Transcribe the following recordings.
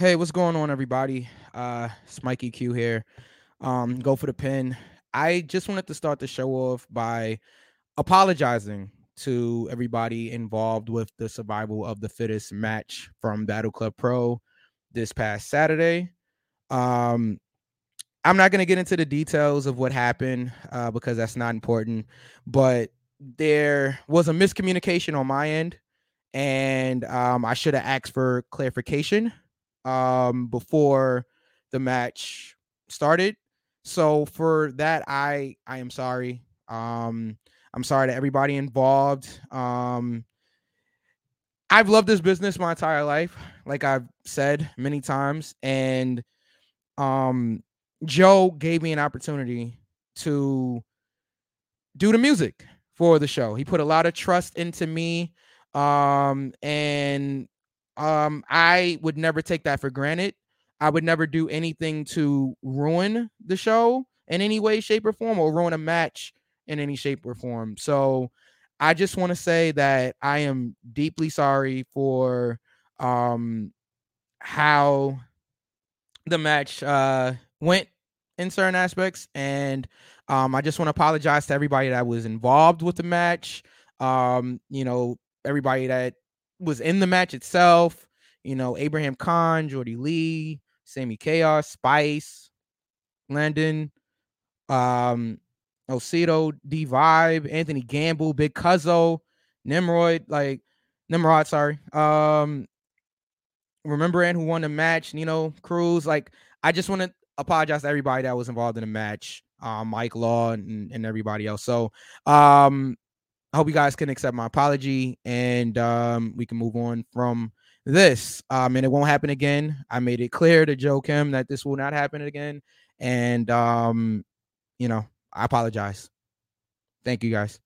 Hey, what's going on, everybody? Uh, it's Mikey Q here. Um, go for the pin. I just wanted to start the show off by apologizing to everybody involved with the survival of the fittest match from Battle Club Pro this past Saturday. Um, I'm not going to get into the details of what happened uh, because that's not important, but there was a miscommunication on my end, and um, I should have asked for clarification um, before the match started. So for that, I I am sorry. Um, I'm sorry to everybody involved. Um, I've loved this business my entire life, like I've said many times, and um, Joe gave me an opportunity to do the music for the show. He put a lot of trust into me, um, and um, I would never take that for granted. I would never do anything to ruin the show in any way, shape, or form, or ruin a match in any shape or form. So I just want to say that I am deeply sorry for um how the match uh went in certain aspects and um I just want to apologize to everybody that was involved with the match um you know everybody that was in the match itself you know Abraham Khan Jordy Lee Sammy Chaos Spice Landon um Osito, D Vibe, Anthony Gamble, Big Cuzzo, Nimrod, like Nimrod, sorry. Um remembering who won the match, Nino Cruz. Like, I just want to apologize to everybody that was involved in the match. Um, Mike Law and, and everybody else. So um I hope you guys can accept my apology and um we can move on from this. Um and it won't happen again. I made it clear to Joe Kim that this will not happen again. And um, you know, I apologize. Thank you guys.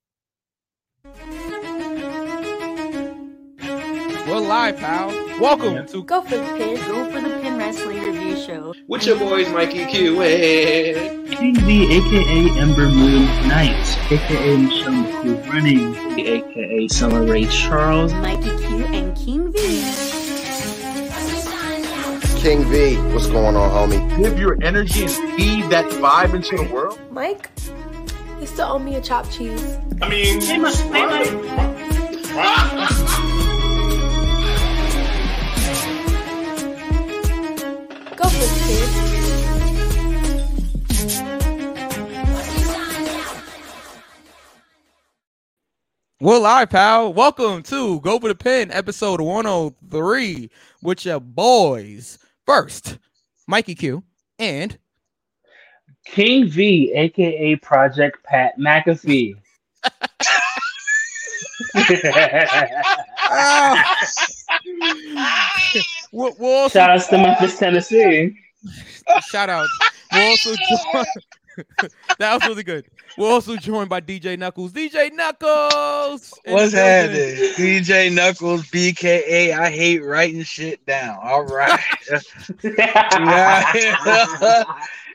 We're live, pal. Welcome Yeah. to Go for the pin. Go for the pin wrestling review show. With your boys, Mikey Q and King V, aka Ember Moon Knight, aka Michelle McCool Running, aka Summer Ray Charles. Mikey Q and King V. King V, what's going on, homie? give your energy and feed that vibe into the world. Mike, you still owe me a chopped cheese. I mean, Hey, Mike. Hey, Mike. The pin. We're live, pal. Welcome to Go for the Pin, episode 103, with your boys. First, Mikey Q and King V, aka Project Pat McAfee. Ah. We'll, we'll also, Shout outs to Memphis, Tennessee. shout out. We're also joined. that was really good. We're also joined by DJ Knuckles. DJ Knuckles. What's happening? DJ Knuckles, BKA. I hate writing shit down. All right. yeah.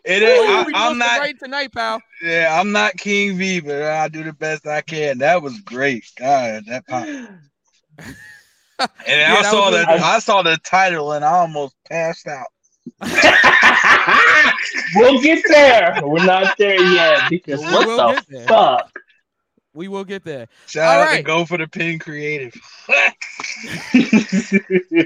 it Well, ain't, you I, be I'm not. right tonight, pal. Yeah, I'm not King V, but I do the best I can. That was great. God, that pop. And Yeah, I saw was the really good. I saw the title and I almost passed out. we'll get there. We're not there yet because We what will the get there. fuck? We will get there. Shout All out to. Go for the Pin Creative.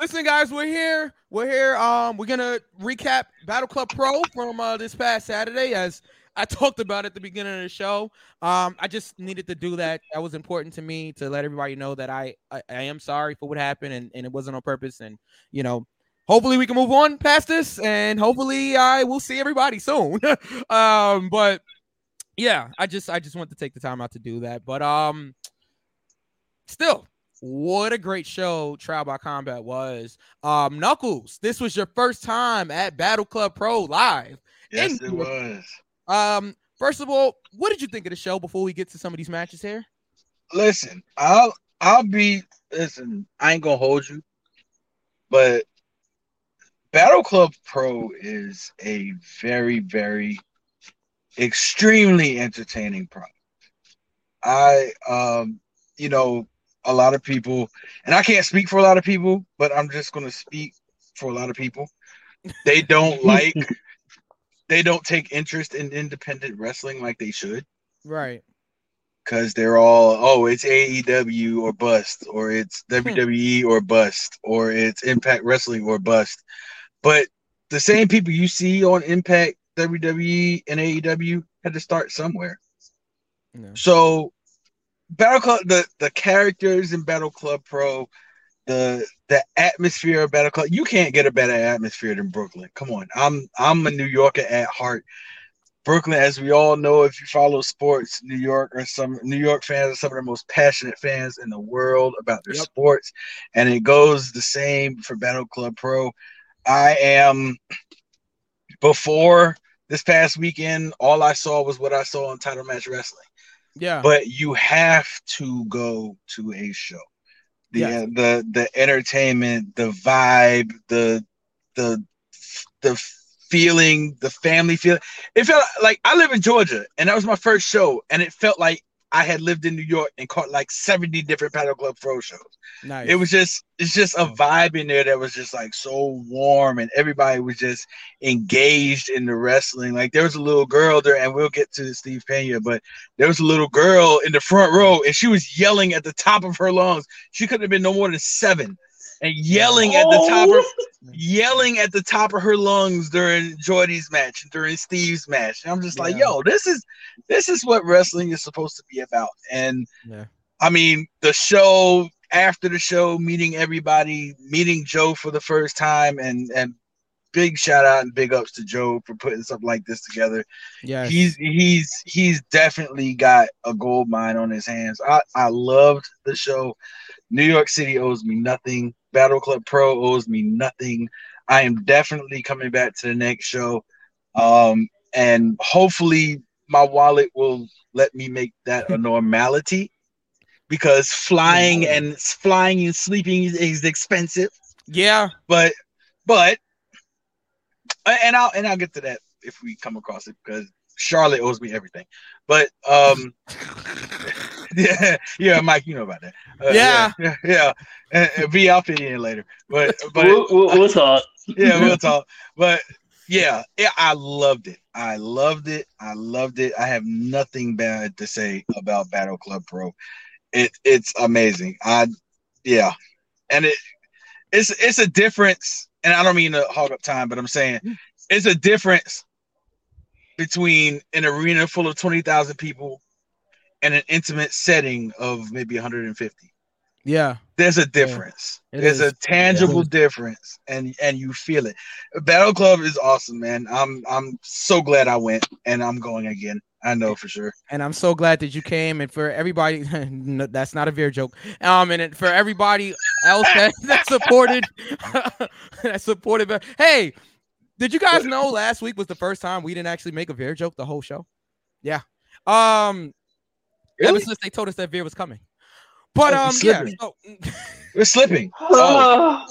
Listen, guys, we're here. We're here. Um, we're gonna recap Battle Club Pro from uh, this past Saturday, as I talked about at the beginning of the show. Um, I just needed to do that. That was important to me to let everybody know that I I, I am sorry for what happened, and, and it wasn't on purpose. And you know, hopefully we can move on past this, and hopefully I will see everybody soon. um, but yeah, I just I just want to take the time out to do that. But um, still, what a great show Trial by Combat was. Um, Knuckles, this was your first time at Battle Club Pro live. Yes, it was. Um, first of all, what did you think of the show before we get to some of these matches here? listen, I'll I'll be listen, I ain't gonna hold you, but Battle Club Pro is a very, very extremely entertaining product. I um, you know, a lot of people, and I can't speak for a lot of people, but I'm just gonna speak for a lot of people. They don't like, they don't take interest in independent wrestling like they should Right. because they're all oh it's AEW or bust or it's hmm. WWE or bust or it's Impact Wrestling or bust. But the same people you see on Impact, WWE, and AEW had to start somewhere. Yeah. So Battle Club the the characters in Battle Club Pro, the the atmosphere of Battle Club, you can't get a better atmosphere than Brooklyn. Come on. I'm I'm a New Yorker at heart. Brooklyn, as we all know, if you follow sports, New York or some New York fans are some of the most passionate fans in the world about their Yep. sports, and it goes the same for Battle Club Pro. I am before this past weekend. All I saw was what I saw on Title Match Wrestling, Yeah. but you have to go to a show. The Yes. uh, the the entertainment, the vibe, the the the feeling, the family feel. It felt like I live in Georgia, and that was my first show, and it felt like I had lived in New York and caught like seventy different Battle Club Pro shows. nice. It was just it's just a vibe in there that was just like so warm and everybody was just engaged in the wrestling. Like there was a little girl there, and we'll get to Steve Pena, but there was a little girl in the front row and she was yelling at the top of her lungs. She couldn't have been no more than seven. And yelling at the top of oh. yelling at the top of her lungs during Jordy's match and during Steve's match. And I'm just like, yo, this is this is what wrestling is supposed to be about. And Yeah. I mean, the show after the show, meeting everybody, meeting Joe for the first time, and and big shout out and big ups to Joe for putting something like this together. yeah. He's he's he's definitely got a gold mine on his hands. I I loved the show. New York City owes me nothing. Battle Club Pro owes me nothing. I am definitely coming back to the next show. Um, and hopefully my wallet will let me make that a normality because flying and flying and sleeping is, is expensive. yeah. But but and I'll and I'll get to that if we come across it because Charlotte owes me everything. But um yeah, yeah, Mike, you know about that. Uh, Yeah. yeah, yeah. Uh, uh, V, I'll fit you in later. But but we'll, we'll, we'll talk. yeah, we'll talk. But yeah, yeah, I loved it. I loved it. I loved it. I have nothing bad to say about Battle Club Pro. It it's amazing. I yeah, and it it's it's a difference. And I don't mean to hog up time, but I'm saying it's a difference between an arena full of twenty thousand people and an intimate setting of maybe 150 Yeah. there's a difference. it There's is. a tangible Yeah. difference, and and you feel it. Battle Club is awesome, man. I'm I'm so glad I went, and I'm going again. I know for sure. and I'm so glad that you came. And for everybody, no, that's not a Veer joke. Um, and for everybody else that, that supported, that supported. Hey, did you guys know last week was the first time we didn't actually make a Veer joke the whole show? Yeah. Um, ever since they told us that Veer was coming. But Oh, um, it's yeah. slipping. So, We're slipping. Oh,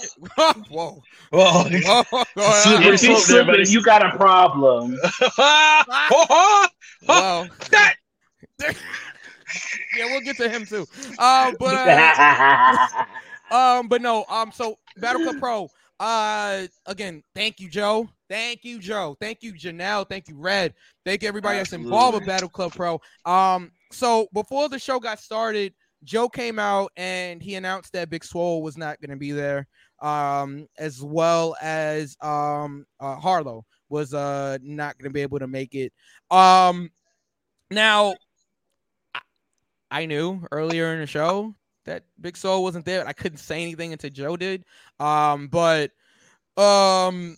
whoa. whoa. Whoa. Slippery If slope you there, you got a problem. Well, That- yeah, we'll get to him too. Um, but uh, Um, but no, um, so Battle Club Pro. Uh, again, thank you, Joe. Thank you, Joe. Thank you, Janelle. Thank you, Red. Thank you, everybody that's involved with Battle Club Pro. Um, so before the show got started, Joe came out and he announced that Big Swole was not going to be there. Um, as well as um, uh, Harlow was uh not going to be able to make it. Um, now I- knew earlier in the show that Big Swole wasn't there. I couldn't say anything until Joe did. Um, but um,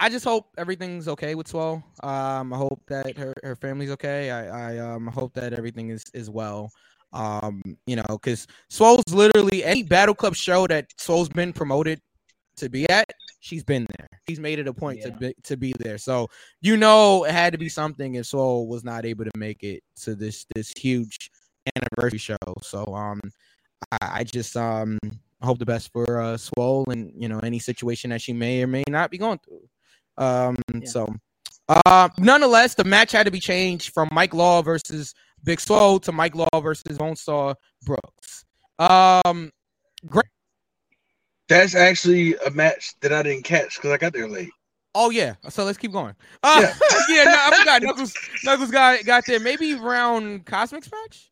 I just hope everything's okay with Swole. Um, I hope that her, her family's okay. I, I um hope that everything is is well. Um, you know, because Swole's literally any Battle Club show that Swole's been promoted to be at, she's been there. He's made it a point to be to be there. So you know it had to be something if Swole was not able to make it to this this huge anniversary show. So um I, I just um hope the best for uh Swole and you know any situation that she may or may not be going through. Um so uh nonetheless the match had to be changed from Mike Law versus Big Swole to Mike Law versus Lone Star Brooks. Um, great. That's actually a match that I didn't catch because I got there late. oh yeah. So let's keep going. Uh, yeah, Yeah. no, I forgot. Knuckles, Knuckles got got there. Maybe around Cosmic's match.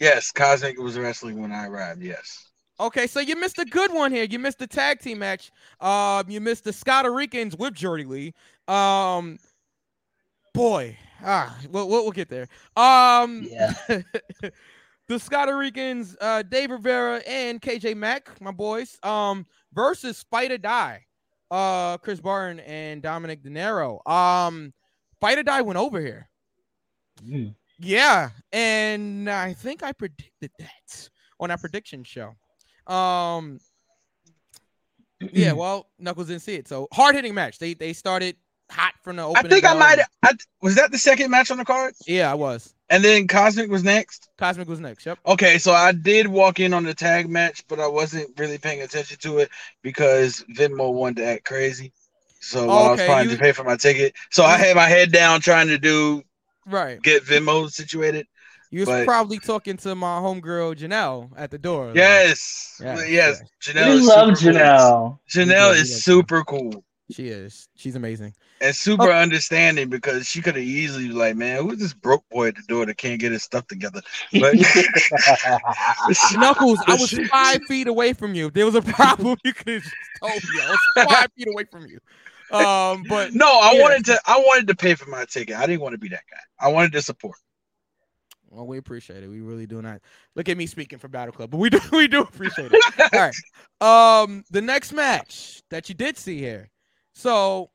Yes, Cosmic was wrestling when I arrived. Yes. Okay, so you missed a good one here. You missed the tag team match. Um, you missed the Scotty Ricans with Jordy Lee. Um, boy, ah, we'll, we'll, we'll get there. Um, Yeah. the Scotty Ricans, uh, Dave Rivera and KJ Mack, my boys, um, versus Fight or Die, uh, Chris Barton and Dominic De Niro. Um, Fight or Die went over here. Mm. Yeah, and I think I predicted that on our prediction show. Um, yeah, well, Knuckles didn't see it, so hard hitting match. They they started hot from the opening. I think I might. I, was that the second match on the card? Yeah, I was. And then Cosmic was next. Cosmic was next. Yep. Okay, so I did walk in on the tag match, but I wasn't really paying attention to it because Venmo wanted to act crazy. So while I was trying you- to pay for my ticket, so I had my head down trying to do Right. get Venmo situated. You was But- probably talking to my homegirl Janelle at the door. like, Yes, Yes, yes. Janelle we is love super cool. Janelle. Janelle is Janelle. super cool she is. She's amazing. and super understanding because she could have easily been like, man, who's this broke boy at the door that can't get his stuff together? But Knuckles, I was five feet away from you. If there was a problem, you could have just told me. I was five feet away from you. Um, but no, I Yeah. wanted to. I wanted to pay for my ticket. I didn't want to be that guy. I wanted to support. Well, we appreciate it. We really do not. Look at me speaking for Battle Club, but we do we do appreciate it. All right. Um, the next match that you did see here. So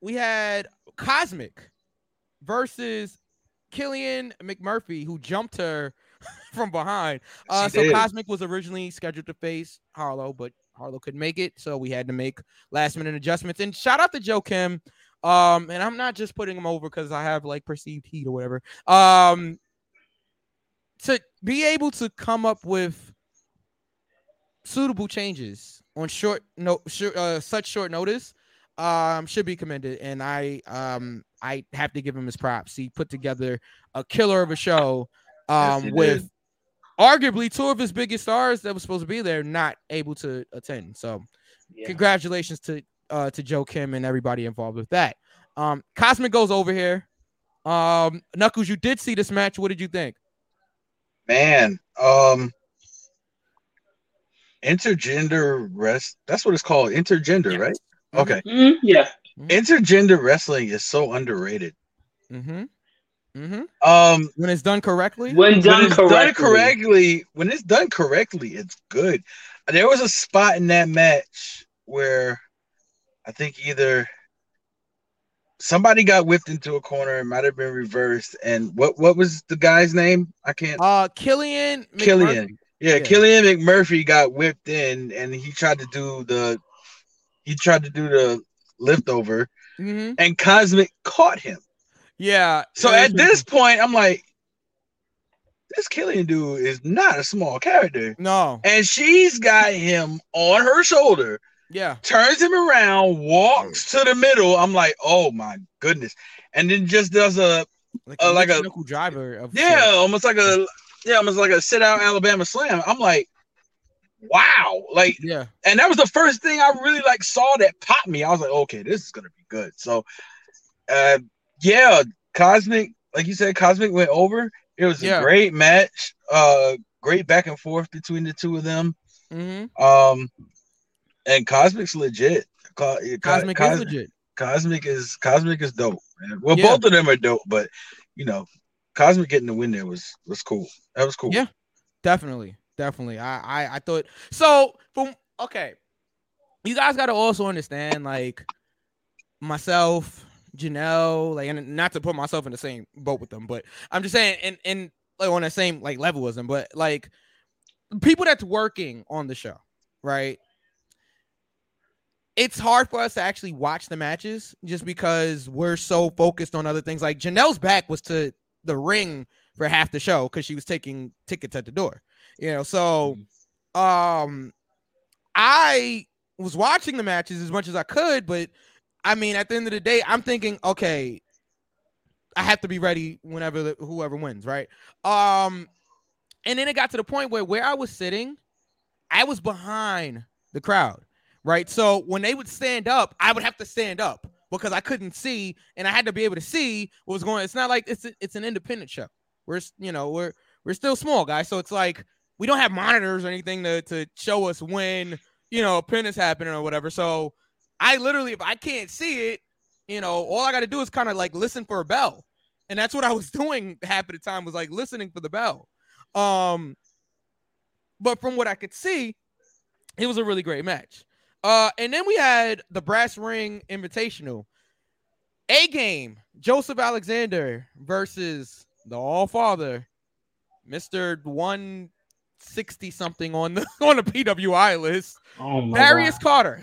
we had Cosmic versus Killian McMurphy, who jumped her from behind. Uh, so did. Cosmic was originally scheduled to face Harlow, but Harlow couldn't make it, so we had to make last minute adjustments. And shout out to Joe Kim. Um, and I'm not just putting him over because I have like perceived heat or whatever. Um, to be able to come up with suitable changes on short no short, uh, such short notice um should be commended and i um i have to give him his props he put together a killer of a show um he with did. arguably two of his biggest stars that was supposed to be there not able to attend so Yeah. congratulations to uh to Joe Kim and everybody involved with that. Um Cosmic goes over here. Um Knuckles, you did see this match. What did you think? Man, um, intergender rest. That's what it's called. Intergender, Yes. right? Mhm. Okay. Mm, yeah. Intergender wrestling is so underrated. Mm-hmm. Mm-hmm. Um, When it's done correctly. When when done it's correctly. done correctly, when it's done correctly, it's good. There was a spot in that match where I think either somebody got whipped into a corner, it might have been reversed, and what what was the guy's name? I can't. Uh Killian McMurphy. Killian. Yeah, Yeah. Killian McMurphy got whipped in, and he tried to do the he tried to do the lift over, Mm-hmm. and Cosmic caught him. Yeah. So at this point, I'm like, this Killian dude is not a small character. No. And she's got him on her shoulder, Yeah. turns him around, walks to the middle. I'm like, oh my goodness. And then just does a Like, Uh, like a- driver of yeah, almost like a yeah, almost like a sit out Alabama slam. I'm like, wow. Like Yeah. and that was the first thing I really like saw that popped me. I was like, okay, this is gonna be good. So uh yeah, Cosmic, like you said, Cosmic went over. It was Yeah. a great match. Uh great back and forth between the two of them. Mm-hmm. Um, and Cosmic's legit. Co- Co- Cosmic is legit. Cosmic is Cosmic is dope. Man. Well, Yeah. both of them are dope, but you know, Cosmic getting the win there was was cool. That was cool. Yeah. Definitely. Definitely. I I, I thought so from okay. You guys gotta also understand, like myself, Janelle, like and not to put myself in the same boat with them, but I'm just saying and and like on the same like level as them, but like people that's working on the show, right? It's hard for us to actually watch the matches just because we're so focused on other things. Like Janelle's back was to the ring for half the show because she was taking tickets at the door. You know, so um I was watching the matches as much as I could, but I mean at the end of the day, I'm thinking, okay, I have to be ready whenever the, whoever wins, right? Um and then it got to the point where where I was sitting, I was behind the crowd, right? So when they would stand up, I would have to stand up because I couldn't see, and I had to be able to see what was going. It's not like it's a, it's an independent show. We're you know we're we're still small guys, so it's like we don't have monitors or anything to to show us when you know a pin is happening or whatever. So I literally, if I can't see it, you know, all I got to do is kind of like listen for a bell, and that's what I was doing half of the time was like listening for the bell. Um, but from what I could see, it was a really great match. Uh, and then we had the Brass Ring Invitational, a game, Joseph Alexander versus the All Father, Mister One sixty something on the on the PWI list, Oh Darius God. Carter.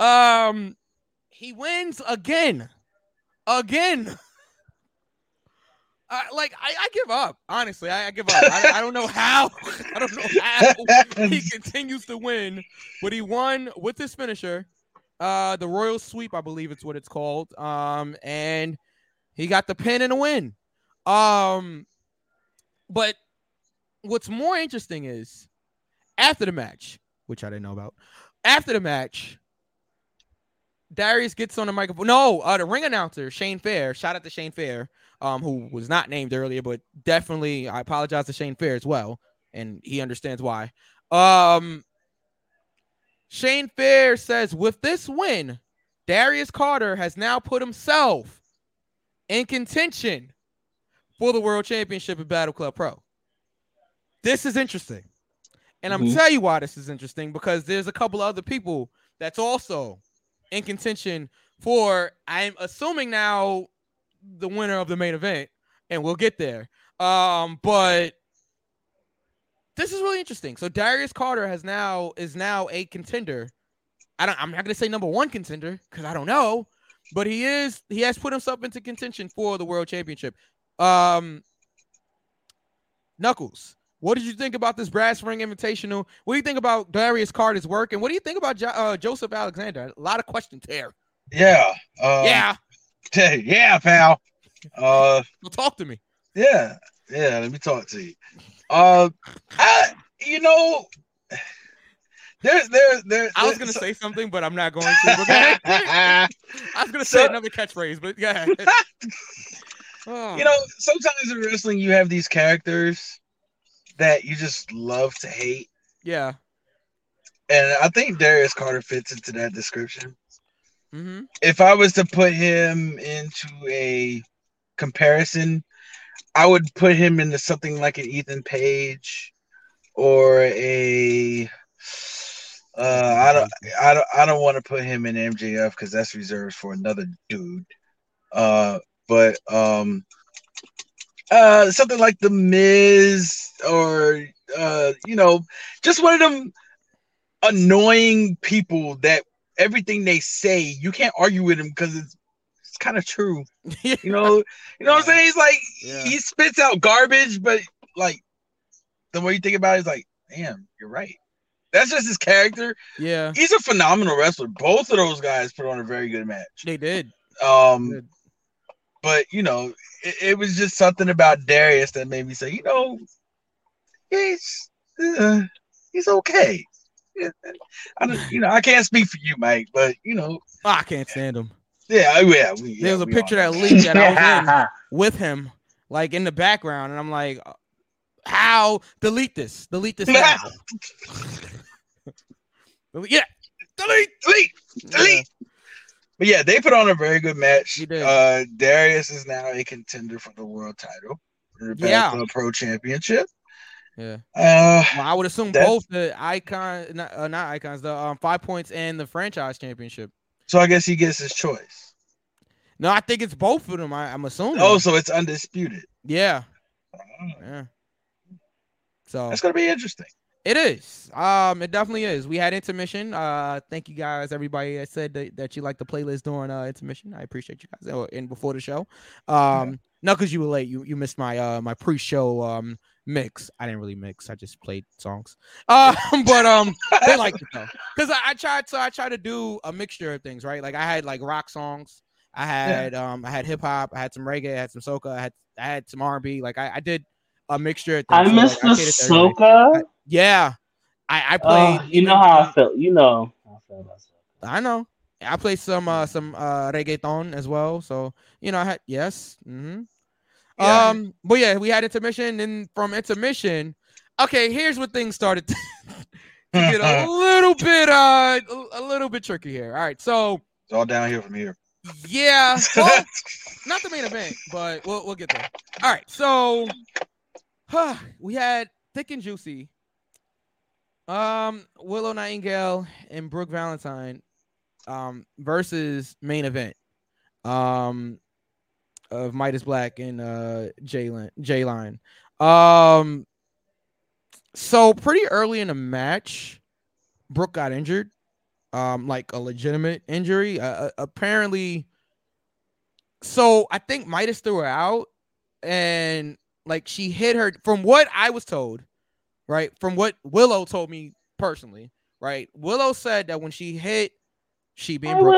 um, he wins again, again. I like I, I give up. Honestly, I, I give up. I, I don't know how. I don't know how he continues to win, but he won with his finisher, uh, the Royal Sweep, I believe it's what it's called. Um, and he got the pin and a win. Um, but what's more interesting is after the match, which I didn't know about, after the match, Darius gets on the microphone. No, uh, the ring announcer, Shane Fair. Shout out to Shane Fair, um, who was not named earlier, but definitely I apologize to Shane Fair as well, and he understands why. Um, Shane Fair says, with this win, Darius Carter has now put himself in contention for the World Championship at Battle Club Pro. This is interesting. And I'm Mhm. tell you why this is interesting because there's a couple other people that's also in contention for I'm assuming now the winner of the main event, and we'll get there. Um, but this is really interesting. So Darius Carter has now is now a contender. I don't I'm not gonna say number one contender because I don't know, but he is he has put himself into contention for the world championship. Um Knuckles, what did you think about this brass ring invitational? What do you think about Darius Carter's work? And what do you think about jo- uh, Joseph Alexander? A lot of questions there. Yeah. Um, yeah, Yeah, pal. Uh, well, talk to me. yeah. Yeah. Let me talk to you. Uh, I, you know, there's, there, there. I was gonna say something, but I'm not going to. Go. I was gonna say another catchphrase, but yeah. you know, sometimes in wrestling you have these characters that you just love to hate, yeah. and I think Darius Carter fits into that description. Mm-hmm. if I was to put him into a comparison, I would put him into something like an Ethan Page or a uh I don't I don't I don't want to put him in MJF because that's reserved for another dude. Uh but um uh something like the Miz or uh you know just one of them annoying people that everything they say you can't argue with him because it's it's kind of true. You know, you know what I'm saying? He's like Yeah. he spits out garbage, but like the more you think about it, it's like, damn, you're right. That's just his character. yeah, He's a phenomenal wrestler. Both of those guys put on a very good match. they did. Um, Good. but you know, it, it was just something about Darius that made me say, you know, he's uh, he's okay. Yeah, I don't, you know, I can't speak for you, Mike, but you know, Oh, I can't stand him. yeah, oh, yeah. We, yeah, There was a picture that leaked that I was in with him, like in the background, and I'm like, how delete this? Delete this. Delete- yeah, delete. delete, delete. But yeah, they put on a very good match. Uh, Darius is now a contender for the world title, the Yeah. Pro Championship. Yeah. Uh, Well, I would assume both the icon, not, uh, not icons, the um, five points and the franchise championship. so I guess he gets his choice. No, I think it's both of them. I, I'm assuming. Oh, so it's undisputed. yeah, Oh, yeah. So That's gonna be interesting. It is. Um, it definitely is. We had intermission. Uh, thank you guys, everybody that said that, that you liked the playlist during uh intermission. I appreciate you guys. Or in before the show. Um, not because you were late. You you missed my uh my pre-show um mix. I didn't really mix. I just played songs. Uh, but um, they liked it though. Because I, I tried. So I tried to do a mixture of things, right? Like I had like rock songs. I had um I had hip hop. I had some reggae. I had some soca. I had I had some R and B. Like I, I did a mixture. Of I. So, missed like, the catered to everybody. soca. Yeah, I I Uh, played. you know how I felt. You know I felt about soca. I know. I played some uh some uh reggaeton as well. So you know I had yes. hmm Yeah. Um, but yeah, we had intermission, and from intermission, okay, here's where things started to get a little bit uh a little bit tricky here. All right, so It's all downhill from here. yeah, well, not the main event, but we'll we'll get there. All right, so huh, we had thick and juicy. Um, Willow Nightingale and Brooke Valentine, um, versus main event, um, of Midas Black and uh Jalen J Line. Um, so pretty early in the match, Brooke got injured, um, like a legitimate injury. Uh, uh, apparently, so I think Midas threw her out, and like she hit her. From what I was told, right? From what Willow told me personally, right? Willow said that when she hit, she being I Brooke.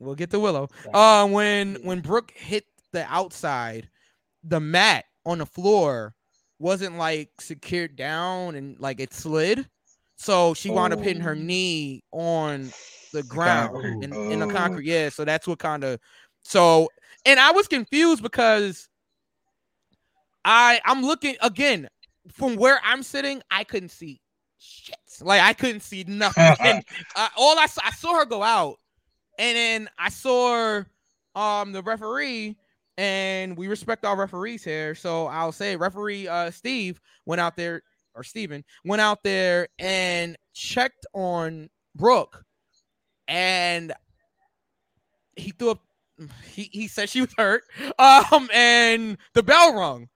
We'll get to Willow. Uh, when when Brooke hit the outside, the mat on the floor wasn't like secured down and like it slid, so she wound up hitting her Oh. knee on the ground in, in the Oh. concrete. Yeah, so that's what kind of so. And I was confused because I I'm looking again from where I'm sitting. I couldn't see shit. Like I couldn't see nothing. and uh, all I saw, I saw her go out, and then I saw um the referee, and we respect our referees here. So I'll say referee uh Steve went out there or Steven went out there and checked on Brooke, and he threw up. He, he said she was hurt. Um, and the bell rung,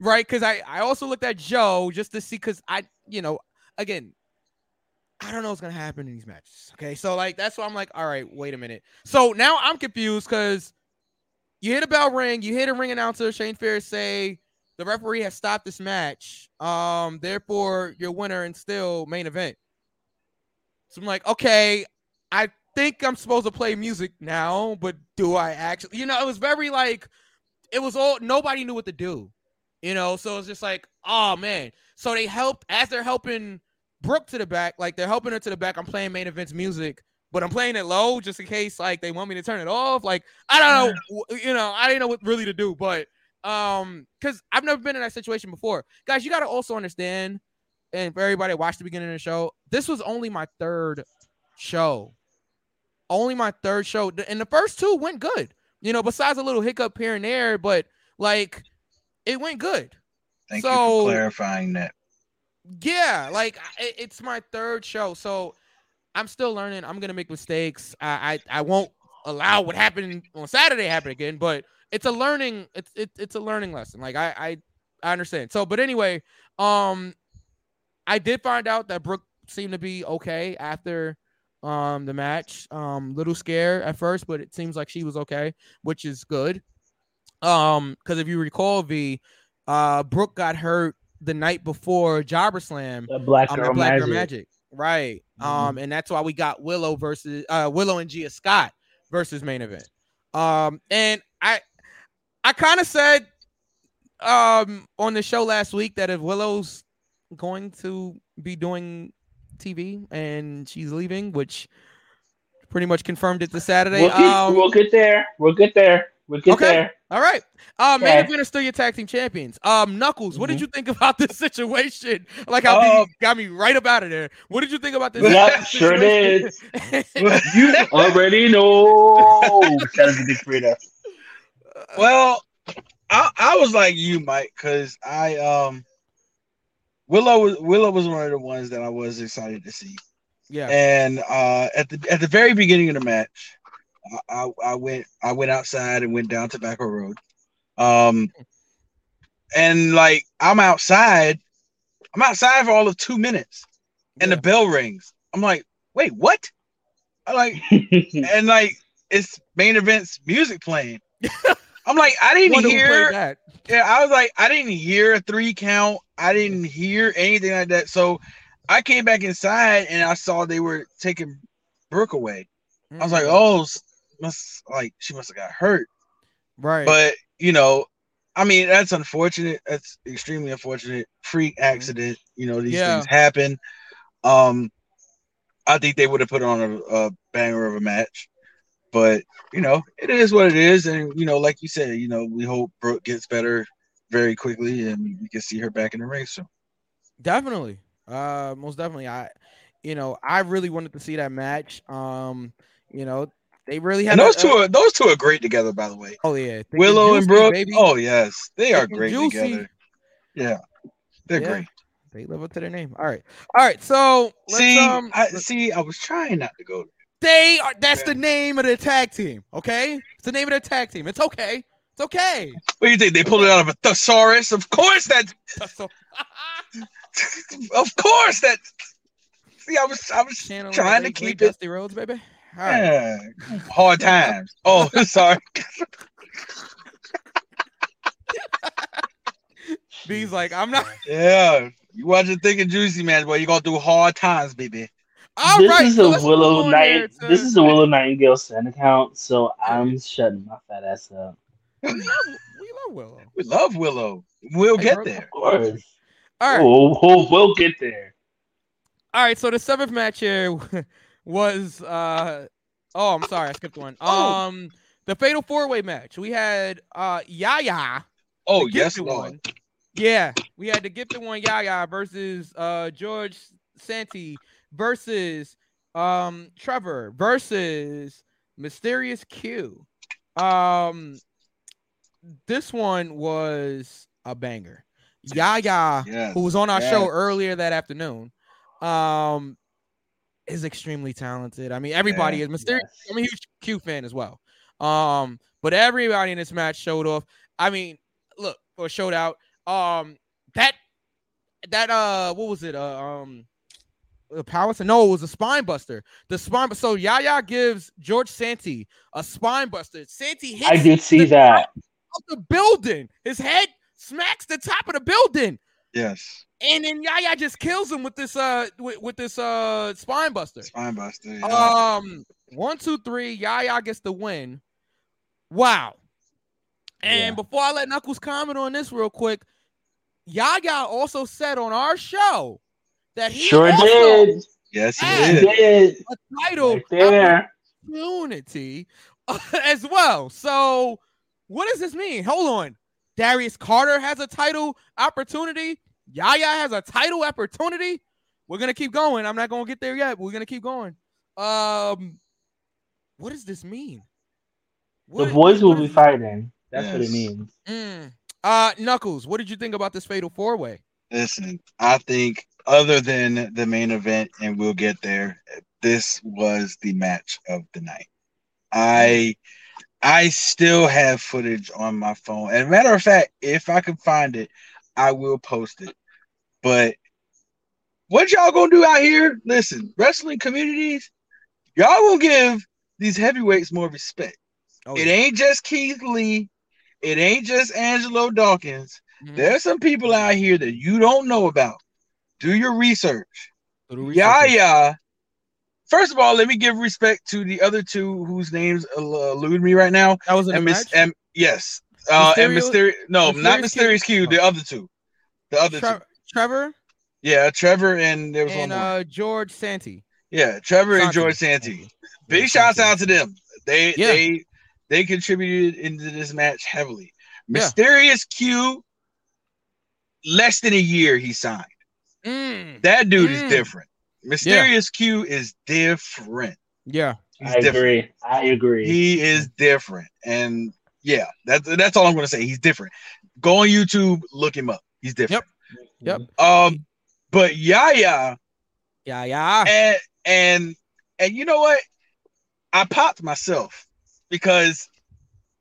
right? Because I I also looked at Joe just to see because I you know again I don't know what's gonna happen in these matches. Okay, so like that's why I'm like, all right, wait a minute. So now I'm confused because you hit a bell ring, you hit a ring announcer, Shane Ferris say the referee has stopped this match. Um, therefore your winner and still main event. So I'm like, okay, I think I'm supposed to play music now, but do I actually? You know, it was very like, it was all nobody knew what to do. You know, so it's just like, oh man. So they helped as they're helping Brooke to the back, like they're helping her to the back. I'm playing main event's music, but I'm playing it low just in case like they want me to turn it off. Like I don't know, you know, I didn't know what really to do, but um, because I've never been in that situation before, guys. You got to also understand, and for everybody watched the beginning of the show, this was only my third show, only my third show, and the first two went good. You know, besides a little hiccup here and there, but like it went good. Thank you for clarifying that. Yeah, like it's my third show, so I'm still learning. I'm gonna make mistakes. I I, I won't allow what happened on Saturday happen again, but it's a learning. It's it, it's a learning lesson. Like I I I understand. So, but anyway, um, I did find out that Brooke seemed to be okay after um the match. Um, little scared at first, but it seems like she was okay, which is good. Um, because if you recall, V, uh, Brooke got hurt the night before Jobber Slam The Black um, Girl at Black Magic. Girl Magic. Right. Mhm. Um, and that's why we got Willow versus uh Willow and Gia Scott versus main event. Um, and I I kind of said um on the show last week that if Willow's going to be doing TV and she's leaving, which pretty much confirmed it this Saturday. We'll get, um, we'll get there. We'll get there. We'll get Okay. there. all right. Uh, main Okay. event is still your tag team champions. Um, Knuckles, what did Mhm. you think about this situation? Like how Um, got me right up out of there. What did you think about this? Yep, sure did. You already know. Shout out to Big Frida. Well, I, I was like you, Mike, because I um Willow was Willow was one of the ones that I was excited to see. yeah. And uh at the at the very beginning of the match, I, I, went I went outside and went down Tobacco Road. Um and like I'm outside, I'm outside for all of two minutes and Yeah. the bell rings. I'm like, wait, what? I like and like it's main event's music playing. I'm like, I didn't hear. that. Yeah, I was like, I didn't hear a three count. I didn't hear anything like that. So I came back inside and I saw they were taking Brooke away. I was like, Mhm. oh, must like she must have got hurt. right. But you know, I mean, that's unfortunate. That's extremely unfortunate. Freak accident. You know, these Yeah. things happen. Um, I think they would have put on a, a banger of a match, but you know, it is what it is. And you know, like you said, you know, we hope Brooke gets better very quickly, and we can see her back in the ring soon. Definitely. Uh most definitely. I you know, I really wanted to see that match. Um, you know, they really had And those a- two are those two are great together, by the way. Oh yeah. Willow and Brooke. baby. Oh yes, they are great juicy. together. Yeah, they're Yeah. great. They live up to their name. All right. All right. So let's See, um I see. I was trying not to go. they are that's the name of the tag team. Okay? It's the name of their tag team. It's okay. It's okay. What do you think? They pulled it out of a thesaurus? Of course that. Of course that. See, I was I was channeling trying to keep it. Dusty Rhodes, baby. All right. Yeah, hard times. Oh, sorry. B's like, I'm not Yeah, you watching Thick and Juicy, man. Boy, you gonna do hard times, baby. all this right. is so a Willow move here Night. to- This is a Willow Nightingale Sand account, so I'm shutting my fat ass up. we love, we love Willow. We love Willow. We'll Hey, get bro. there. Of course. All right. We'll, we'll, we'll get there. All right, so the seventh match here was uh oh, I'm sorry, I skipped one. Oh. Um the fatal four-way match. We had uh Yaya. Oh yes, Lord. one. Yeah, we had the gifted one Yaya versus uh George Santi versus um Trevor versus Mysterious Q. Um this one was a banger. Yaya Yes. who was on our show earlier that afternoon, um, is extremely talented. I mean, everybody Yeah, is mysterious. yes. I'm a huge Q fan as well. Um, but everybody in this match showed off. I mean, look, or showed out. Um, that that uh, what was it? Uh, um, the power. No, it was a spine buster. The spine. So Yaya gives George Santi a spine buster. Santi hits I did see that. the building. His head smacks the top of the building. Yes. And then Yaya just kills him with this uh with, with this uh spine buster. Spine buster. yeah. Um one, two, three, Yaya gets the win. Wow. And Yeah. before I let Knuckles comment on this real quick, Yaya also said on our show that he Sure also did. yes, he did. did. a title Right there. opportunity as well. So what does this mean? Hold on. Darius Carter has a title opportunity. Yaya has a title opportunity. We're gonna keep going. I'm not gonna get there yet. But we're gonna keep going. Um, what does this mean? The boys will be fighting. That's what it means. Mm. Uh, Knuckles, what did you think about this fatal four way? Listen, I think other than the main event, and we'll get there, this was the match of the night. I I still have footage on my phone. And matter of fact, if I can find it, I will post it. But what y'all gonna do out here? Listen, wrestling communities, y'all gonna give these heavyweights more respect. Oh, It ain't just Keith Lee, it ain't just Angelo Dawkins. Mhm. There's some people out here that you don't know about. Do your research. Yeah, yeah. First of all, let me give respect to the other two whose names elude me right now. That was in And match. and yes, uh, and Mysterio- Mysterious. No, not Mysterious Q? Q. The other two. The other Tre- two. Trevor Yeah, Trevor and there was and one more. uh George Santi. yeah, Trevor and George. Santi. Big shouts out to them. They Yeah. they they contributed into this match heavily. Yeah. Mysterious Q, less than a year he signed. Mm. That dude Mm. is different. Mysterious Q is different. Yeah. He's I different. agree. I agree. He is different. And yeah, that's that's all I'm gonna say. He's different. Go on YouTube, look him up. He's different. Yep. Yep. Um, but Yaya Yeah, yeah. and and and you know what? I popped myself because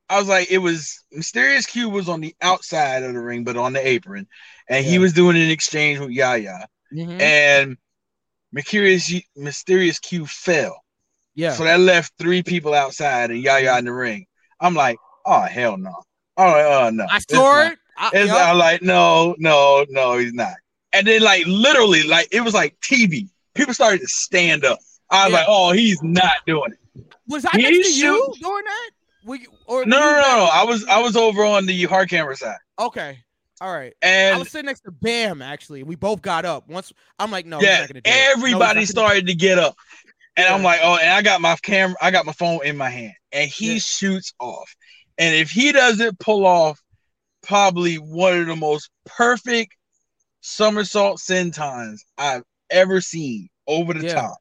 I was like, it was Mysterious Q was on the outside of the ring, but on the apron, and he was doing an exchange with Yaya, Mhm. and Mysterious Mysterious Q fell, Yeah. so that left three people outside and Yaya in the ring. I'm like, oh hell no, all right, oh no, I saw it. It's. I'm like, no, no, no, he's not. And then like literally, like it was like TV. People started to stand up. I was Yeah. like, oh, he's not doing it. was I he next to you doing that? we or No, no, no, no. I was I was over on the hard camera side, Okay. All right. And I was sitting next to Bam actually. We both got up. Once I'm like, no, yeah, not gonna do it. No, not everybody gonna- started to get up, and I'm like, oh, and I got my camera, I got my phone in my hand, and he Yeah. shoots off, and if he doesn't pull off, probably one of the most perfect somersault sentons I've ever seen over the Yeah. top,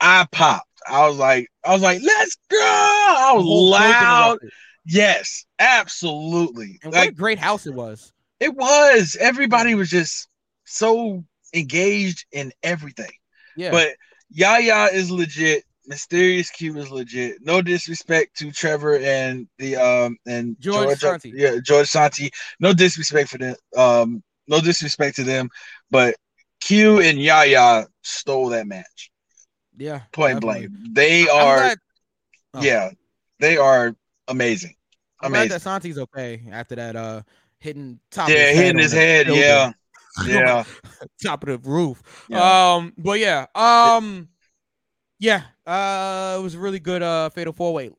I popped. I was like, I was like, let's go! I was loud. Yes, absolutely. And what a great house it was. It was. Everybody was just so engaged in everything. Yeah. But Yaya is legit. Mysterious Q is legit. No disrespect to Trevor and the um and George Santi. Yeah, George Santi. No disrespect for them. Um, no disrespect to them, but Q and Yaya stole that match. yeah. Point blank. They are glad- oh. yeah, they are amazing. I'm glad Amazing. that Santi's okay after that uh hitting top of Yeah, his head hitting on his head. building. Yeah. Yeah. top of the roof. Yeah. Um, but yeah, um, yeah, uh, it was a really good uh fatal four way.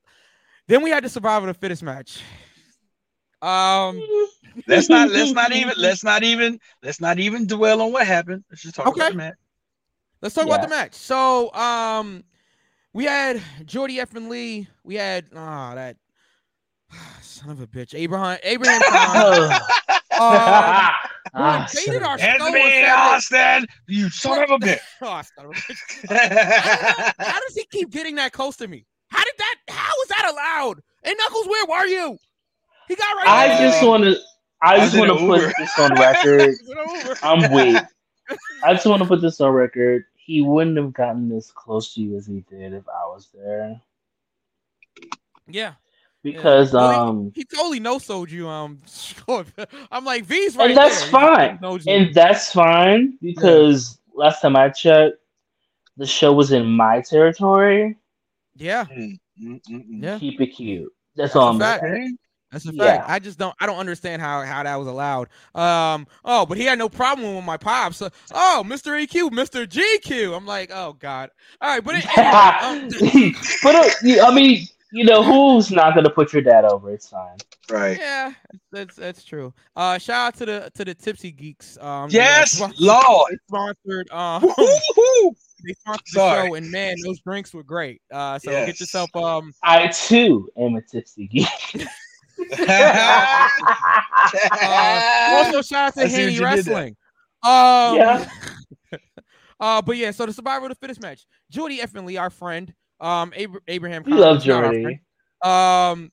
Then we had the survival of the fittest match. Um, Let's not let's not even let's not even let's not even dwell on what happened. Let's just talk Okay. about the match. let's talk about the match. So, um, we had Jordy F and Lee. We had ah that son of a bitch, Abraham Abraham. Khan. um, Ah, invaded our Hands show me, and said that- Austin! You son of a bitch! Oh, son of a bitch. I. How does he keep getting that close to me? How did that? How is that allowed? Hey, Knuckles, where were you? He got right. I there. just want to. I I just want to put this on record. It went over. I'm weak. I just want to put this on record. He wouldn't have gotten this close to you as he did if I was there. Yeah, Because Well, he- um, he totally no sold you. Um, I'm like V's right and that's there. Fine. knows. And that's fine because last time I checked, the show was in my territory. yeah, Mm, mm, mm, mm. yeah, Keep it cute. That's That's all I'm saying. That's a Yeah. fact. I just don't. I don't understand how how that was allowed. Um. Oh, but he had no problem with my pops. Uh, oh, Mr. EQ, Mr. GQ. I'm like, oh god. All right, but it, anyway, um, but uh, I mean, you know, who's not gonna put your dad over? It's fine. Right. Yeah, that's that's true. Uh, shout out to the to the Tipsy Geeks. Um, Yes, they, uh, Lord. sponsored. Um, Woo-hoo. they sponsored the Sorry. show, and man, those drinks were great. Uh, so Yes. get yourself um. I too am a tipsy geek. Uh, also, shout out to I Haney you did there. Wrestling. Um, Yeah. uh, but yeah, so the survival of the fittest match. Judy F. and Lee, our friend. Um, Abra- Abraham. we Khan love is not our Jordy. Um,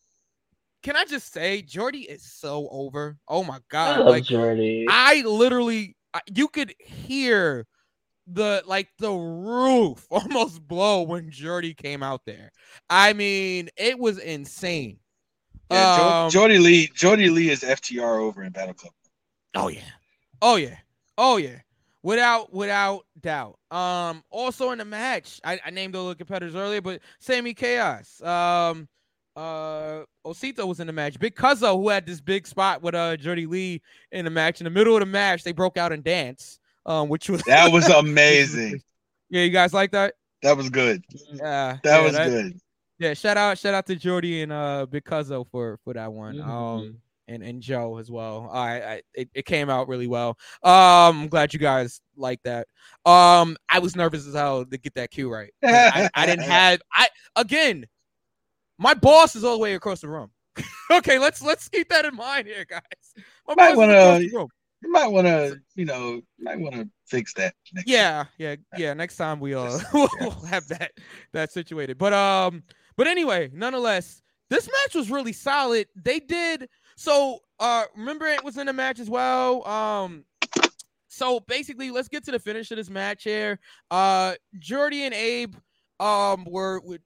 can I just say, Jordy is so over. Oh my god! I god! love Like Jordy. I literally, I- you could hear the like the roof almost blow when Jordy came out there. I mean, it was insane. Yeah, Um, Jordy Lee. Jordy Lee is FTR over in Battle Club. Oh yeah. Oh yeah. Oh yeah. Without without doubt. Um also in the match, I, I named all the competitors earlier, but Sammy Chaos. Um uh Osito was in the match. Big Cuzzo, who had this big spot with uh Jordy Lee in the match. In the middle of the match, they broke out and danced. Um, which was That was amazing. yeah, you guys like that? That was good. Yeah, That yeah, was good. Yeah, shout out, shout out to Jordy and uh Big Cuzzo for for that one. Mhm. Um and and Joe as well. I, I it, it came out really well. Um I'm glad you guys like that. Um I was nervous as hell to get that cue right. I, I didn't have I again my boss is all the way across the room. okay, let's let's keep that in mind here, guys. My Might wanna- across the room. You might want to, you know, might want to fix that. Next Yeah, yeah, yeah. Next time we uh we'll have that that situated. But um, but anyway, nonetheless, this match was really solid. They did so. Uh, Rembrandt was in the match as well. Um, so basically, let's get to the finish of this match here. Uh, Jordy and Abe um were were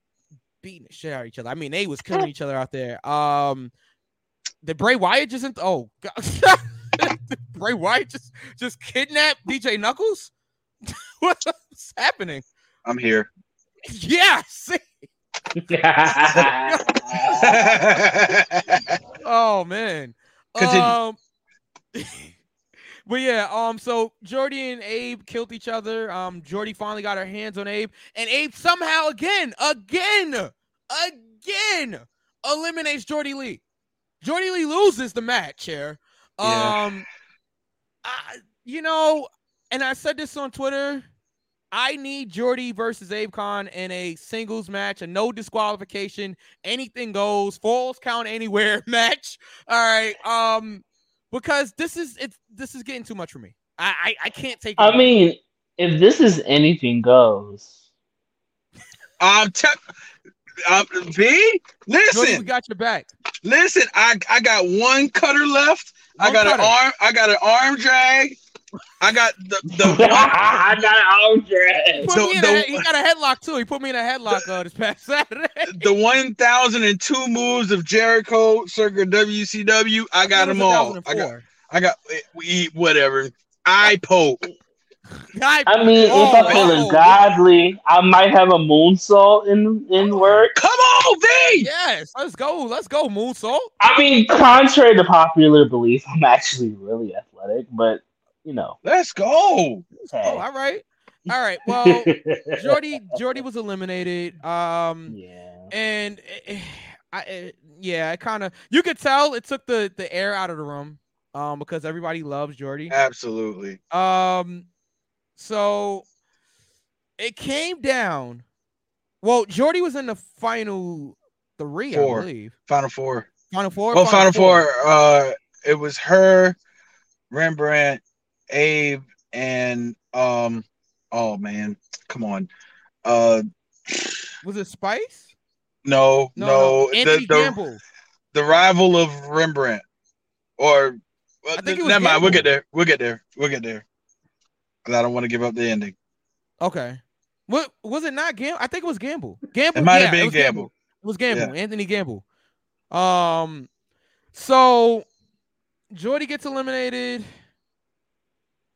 beating the shit out of each other. I mean, they was killing each other out there. Um, did Bray Wyatt just in- oh God. Bray Wyatt just just kidnapped DJ Knuckles? What's happening? I'm here. Yeah, see? Oh man. Continue. Um, but yeah, um, so Jordy and Abe killed each other. Um, Jordy finally got her hands on Abe, and Abe somehow again, again, again eliminates Jordy Lee. Jordy Lee loses the match here. Yeah. Um, I, you know, and I said this on Twitter. I need Jordy versus Abe Khan in a singles match, a no disqualification, anything goes, falls count anywhere match. All right. Um, because this is it's this is getting too much for me. I I, I can't take. it I anymore. mean, if this is anything goes, Um, te- um, V, Jordy, listen, we got your back. listen. I I got one cutter left. I got cutter. an arm. I got an arm drag. I got the the one, I got an arm So the- a, he got a headlock too. He put me in a headlock uh, this past Saturday. the one thousand and two moves of Jericho circa WCW. I got them all. I got I got we eat whatever. I poke. I, I mean, if Oh, I'm feeling oh. godly, I might have a moonsault in in work. Come on, V. yes, let's go. Let's go, Moonsault. I mean, contrary to popular belief, I'm actually really athletic, but you know, Let's go. Oh, all right. All right. Well, Jordy Jordy was eliminated. Um yeah. and eh, I eh, yeah, it kind of you could tell it took the the air out of the room um because everybody loves Jordy. Absolutely. Um so it came down. Well, Jordy was in the final 3, Four. I believe. Final four. Final 4. Well, Final Four. Uh, it was her, Rembrandt, Abe, and um. Oh man, come on. Uh, Was it Spice? no, no. Anthony the, the, Gamble. the rival of Rembrandt, or well, I think it was never mind. We'll get there. We'll get there. We'll get there. 'Cause I don't want to give up the ending. Okay. What was it not Gamble? I think it was Gamble. Gamble. It might yeah, have been was Gamble. It was Gamble. Anthony Gamble. Um so Jordy gets eliminated.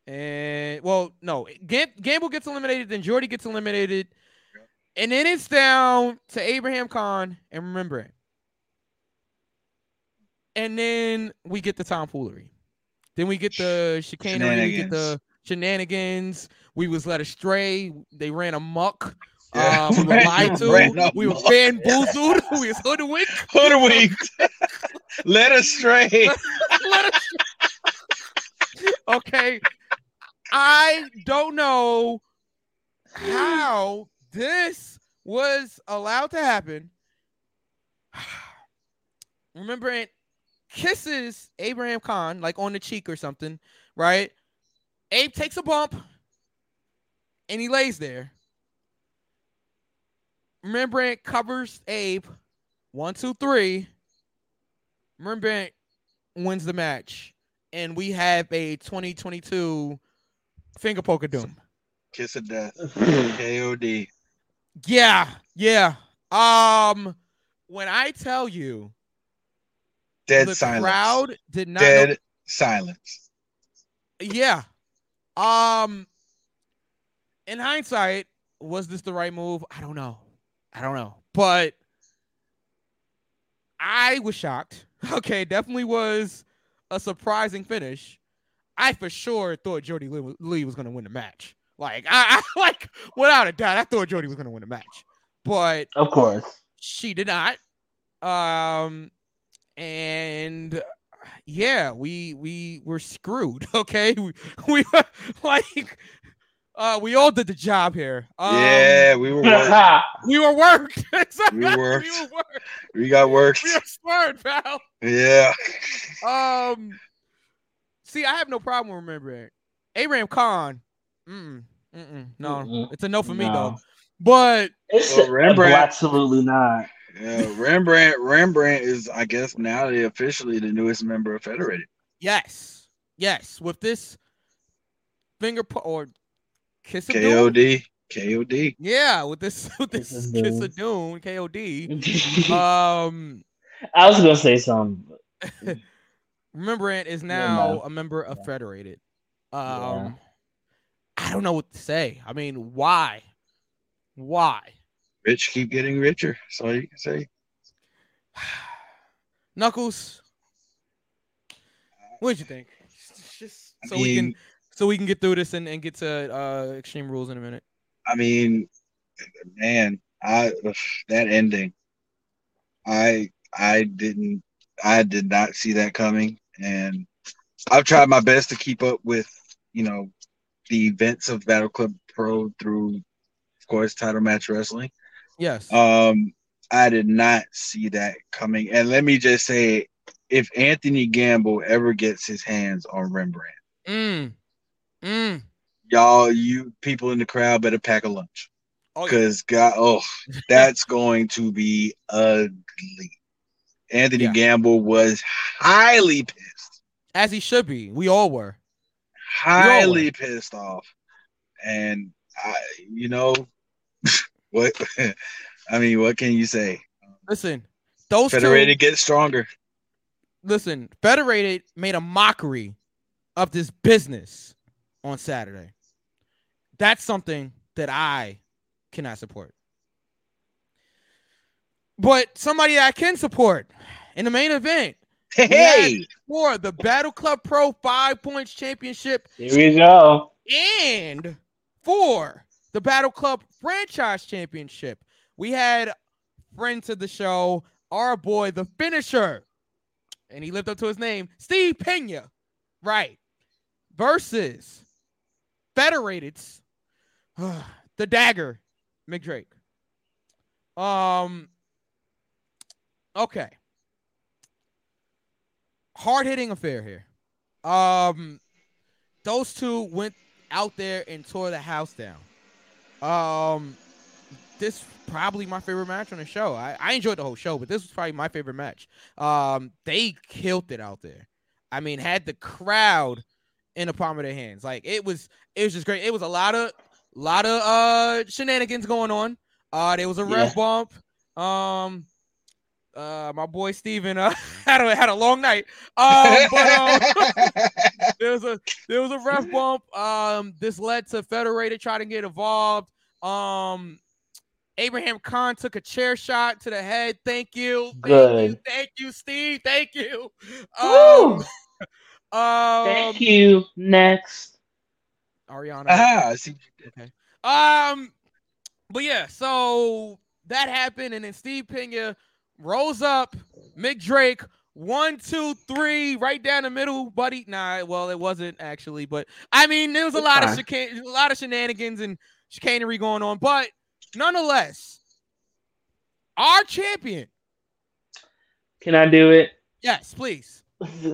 And well, no, Gam- Gamble gets eliminated, then Jordy gets eliminated. And then it's down to Abraham Khan and Rembrandt. And then we get the tomfoolery. Then we get the chicanery, we get the shenanigans. We was led astray. They ran amok. Yeah. Uh, we were lied to. We were bamboozled. we was hoodwinked. Hoodwinked. Led astray. Let us- okay. I don't know how this was allowed to happen. Rembrandt kisses Abraham Khan like on the cheek or something, right? Abe takes a bump and he lays there. Rembrandt covers Abe. One, two, three. Rembrandt wins the match. And we have a 2022 finger poke of doom. Kiss of death. KOD. Yeah, yeah. Um, when I tell you Dead the silence. crowd did not know- Dead silence. Yeah. Um in hindsight, was this the right move? I don't know. I don't know. But I was shocked. Okay, definitely was a surprising finish. I for sure thought Jordy Lee, was going to win the match. Like I, I like without a doubt, I thought Jordy was going to win the match. But Of course. she did not. Um, and yeah, we we were screwed. Okay, we we like uh we all did the job here. Um, yeah, we were worked. we were worked. We worked. we were worked. we got worked. We were smart, pal. Yeah. Um, see, I have no problem remembering Abraham Khan. Mm, mm, no, Mm-mm. it's a no for me No. though. But It's Well, Rembrandt- absolutely not. Yeah. Rembrandt Rembrandt is, I guess, now the officially the newest member of Federated. Yes, yes. With this finger po- or kiss of doom. KOD. KOD. Yeah, with this with this Kiss of kiss doom. of doom, KOD. Um, I was gonna say something. Rembrandt is now no. a member of Federated. Um, Yeah. I don't know what to say. I mean, why? Why? Rich keep getting richer. That's all you can say. Knuckles, what did you think? Just I so we can so we can get through this and, and get to uh extreme rules in a minute. I mean, man, I that ending. I I didn't. I did not see that coming, and I've tried my best to keep up with you know the events of Battle Club Pro through, of course, title match wrestling. Yes. Um, I did not see that coming, and let me just say, if Anthony Gamble ever gets his hands on Rembrandt, Mm. Mm. y'all, you people in the crowd better pack a lunch Oh, yeah. because God, oh, that's going to be ugly. Anthony Yeah. Gamble was highly pissed, As he should be. We all were. highly pissed off, and I, you know, what? I mean, what can you say? Listen, those Federated two. gets stronger. Listen, Federated made a mockery of this business on Saturday. That's something that I cannot support. But somebody I can support in the main event Hey, for the Battle Club Pro Five Points Championship Here we go. and for the Battle Club Franchise Championship. We had friends of the show, our boy, the finisher, and he lived up to his name, Steve Pena, right? Versus Federated's the Dagger, Mick Drake. Um, okay. Hard hitting affair here. Um, those two went out there and tore the house down. Um, this probably my favorite match on the show. I, I enjoyed the whole show, but this was probably my favorite match. Um, they killed it out there. I mean, had the crowd in the palm of their hands. Like it was, it was just great. It was a lot of, lot of uh shenanigans going on. Uh, there was a ref bump. Um, uh, my boy Steven uh, had a had a long night. Um, but um, there was a there was a ref bump. Um, this led to Federated trying to get involved. Um, Abraham Khan took a chair shot to the head. Thank you, thank you, thank you, Steve. Thank you. Um, um, Thank you. Next. Ariana. ah, I see. Okay. Um, but yeah, so that happened, and then Steve Pena rose up, Mick Drake, one, two, three, right down the middle, buddy. Nah, well, it wasn't actually, but I mean, there was a lot of chicane, a lot of shenanigans and chicanery going on, but nonetheless, our champion. Can I do it? Yes, please.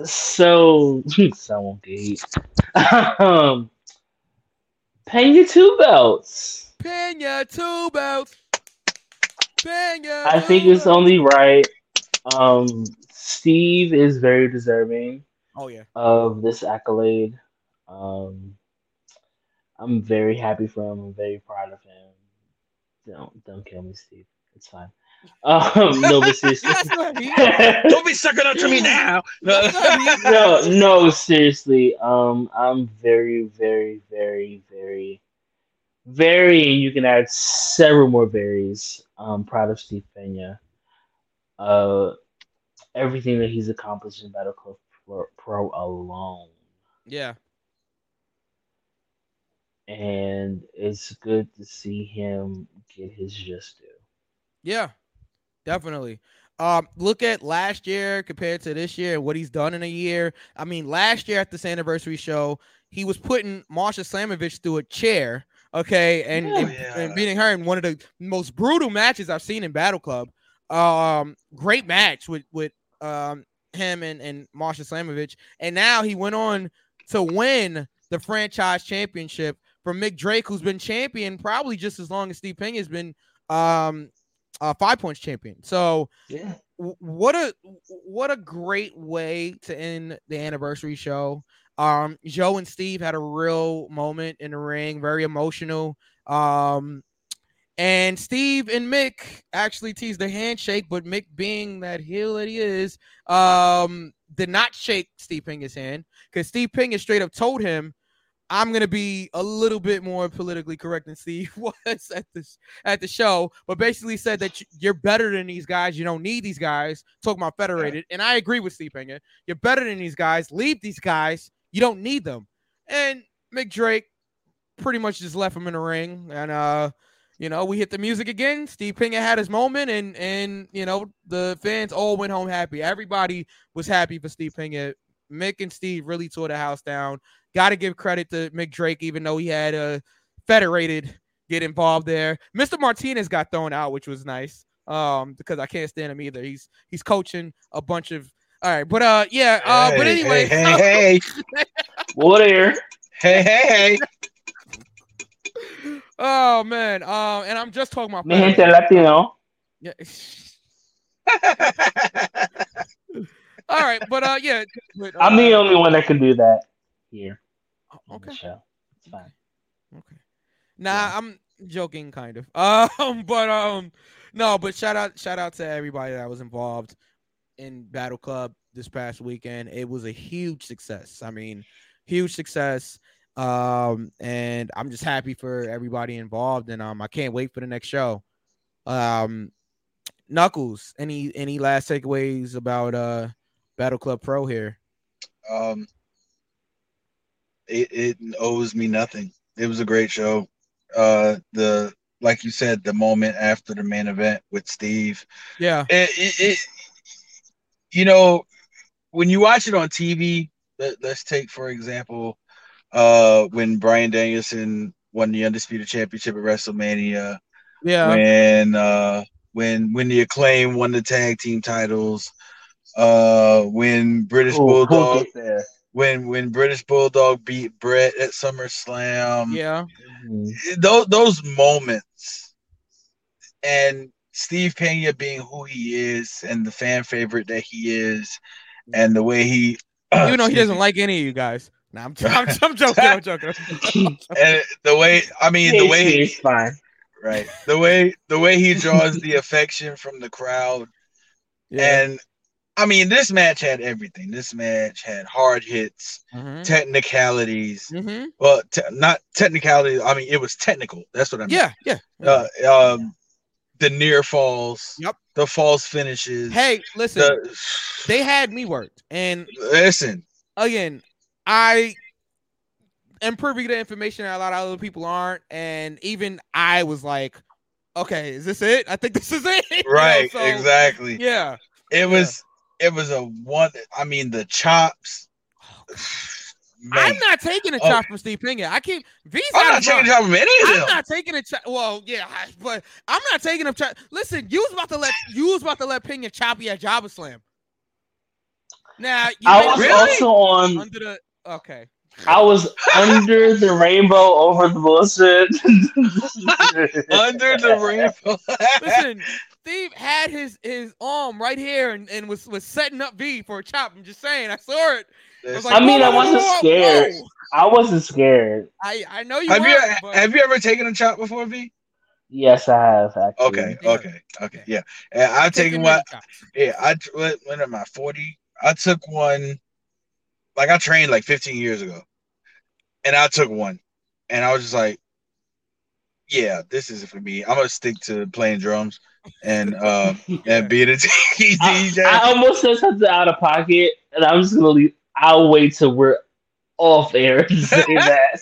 So, someone gate. um, Pena two belts. Pena two belts. Pena. I think it's only right. Um, Steve is very deserving Oh yeah. of this accolade. Um, I'm very happy for him. I'm very proud of him. Don't don't kill me, Steve. It's fine. Um, no, but seriously. That's what he- Don't be sucking up to me now. That's no, no, seriously. Um, I'm very, very, very, very, very. You can add several more berries. Um, proud of Steve Pena. Uh, everything that he's accomplished in Battle Club Pro, Pro alone, yeah. and it's good to see him get his just due. Yeah, definitely. Um, look at last year compared to this year, what he's done in a year. I mean, last year at this anniversary show, he was putting Masha Slamovich through a chair, okay, and, and, Yeah. and beating her in one of the most brutal matches I've seen in Battle Club. Um, great match with with um him and and Masha Slamovich, and now he went on to win the franchise championship from Mick Drake, who's been champion probably just as long as Steve Pena has been um uh, five points champion. So Yeah. w- what a what a great way to end the anniversary show. Um, Joe and Steve had a real moment in the ring, very emotional. Um, and Steve and Mick actually teased the handshake, but Mick, being that heel that he is, um, did not shake Steve Pena's hand because Steve Pena straight up told him, "I'm gonna be a little bit more politically correct than Steve was at this at the show," but basically said that you- you're better than these guys. You don't need these guys. Talking about federated, and I agree with Steve Pena. You're better than these guys. Leave these guys. You don't need them. And Mick Drake pretty much just left him in the ring, and uh, you know, we hit the music again. Steve Pena had his moment, and and you know the fans all went home happy. Everybody was happy for Steve Pena. Mick and Steve really tore the house down. Got to give credit to Mick Drake, even though he had a federated get involved there. Mr. Martinez got thrown out, which was nice. Um, because I can't stand him either. He's he's coaching a bunch of all right, but uh, yeah. Uh, but anyway, hey, hey, hey, What here? hey, hey, oh man. Um, and I'm just talking about. Mi gente Latino. Yeah. All right, but uh, yeah. but, I'm the uh, only one that can do that here. on the Okay. show. It's fine. Okay. Nah, I'm joking, kind of. Um, but um, no, but shout out, shout out to everybody that was involved in Battle Club this past weekend. It was a huge success. I mean, huge success. Um, and I'm just happy for everybody involved, and um, I can't wait for the next show. Um, Knuckles, any any last takeaways about uh Battle Club Pro here? um, it, it owes me nothing. It was a great show. Uh, the like you said, the moment after the main event with Steve, Yeah, it, it, it you know, when you watch it on TV, let, let's take for example, uh, when Bryan Danielson won the undisputed championship at WrestleMania, yeah, when uh when when the acclaim won the tag team titles, uh, when British Ooh, we'll Bulldog get when when British Bulldog beat Bret at SummerSlam. yeah. Mhm. Those those moments and Steve Pena being who he is and the fan favorite that he is and the way he Even though he doesn't me, like any of you guys. Nah, I'm, I'm, I'm joking. I'm joking. and the way I mean the way it's fine. right the way the way he draws the affection from the crowd Yeah. and I mean this match had everything. This match had hard hits, Mhm. technicalities. Mhm. Well, te- not technicality. I mean, it was technical. That's what I mean. Yeah, yeah. Uh, um, the near falls. Yep. The false finishes. Hey, listen, The, they had me worked, and listen. again, I am privy to information that a lot of other people aren't, and even I was like, "Okay, is this it? I think this is it." You know, Right. so, exactly. Yeah. It was. It was a one. I mean, the chops. Oh, I'm Man, I'm not taking a Oh. chop from Steve Pena. I can't. V's I'm not of taking mind. job from any of them. I'm not taking a chop. Well, yeah, I- but I'm not taking a chop. Listen, you was about to let you was about to let Pena chop you at Jobber Slam. Now you I was mistake also on. under the okay. I was under the rainbow over the bullshit. Under the rainbow. Listen, Steve had his his arm right here and, and was was setting up V for a chop. I'm just saying, I saw it. I, like, I mean, whoa, I wasn't whoa, whoa, scared. whoa. I wasn't scared. I I know you have you weren't, but have you ever taken a chop before, V? Yes, I have. Actually. Okay, Yeah. okay, okay, yeah. And I've taken many one. Yeah, I tr- what, when am I forty? I took one. Like I trained like fifteen years ago, and I took one, and I was just like, "Yeah, this is for me. I'm gonna stick to playing drums and uh and being a I, DJ." I almost said something out of pocket, and I'm just gonna leave. I'll wait till we're off air to say that.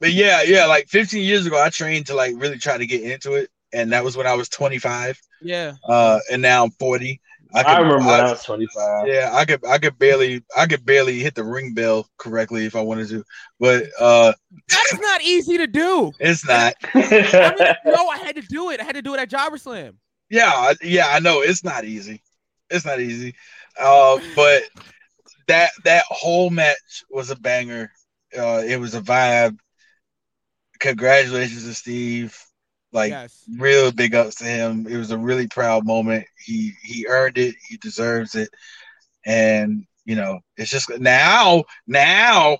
but yeah, yeah, like 15 years ago, I trained to like really try to get into it, and that was when I was 25. Yeah. Uh, and now I'm 40. I, could- remember when I was 25. Yeah, I could I could barely I could barely hit the ring bell correctly if I wanted to, but uh, That's not easy to do. it's not. I mean, no, I had to do it. I had to do it at Jobber Slam. Yeah, yeah, I know it's not easy. It's not easy. Uh, but that that whole match was a banger. Uh, it was a vibe. Congratulations to Steve. Like yes. real big ups to him. It was a really proud moment. He he earned it. He deserves it. And you know, it's just now now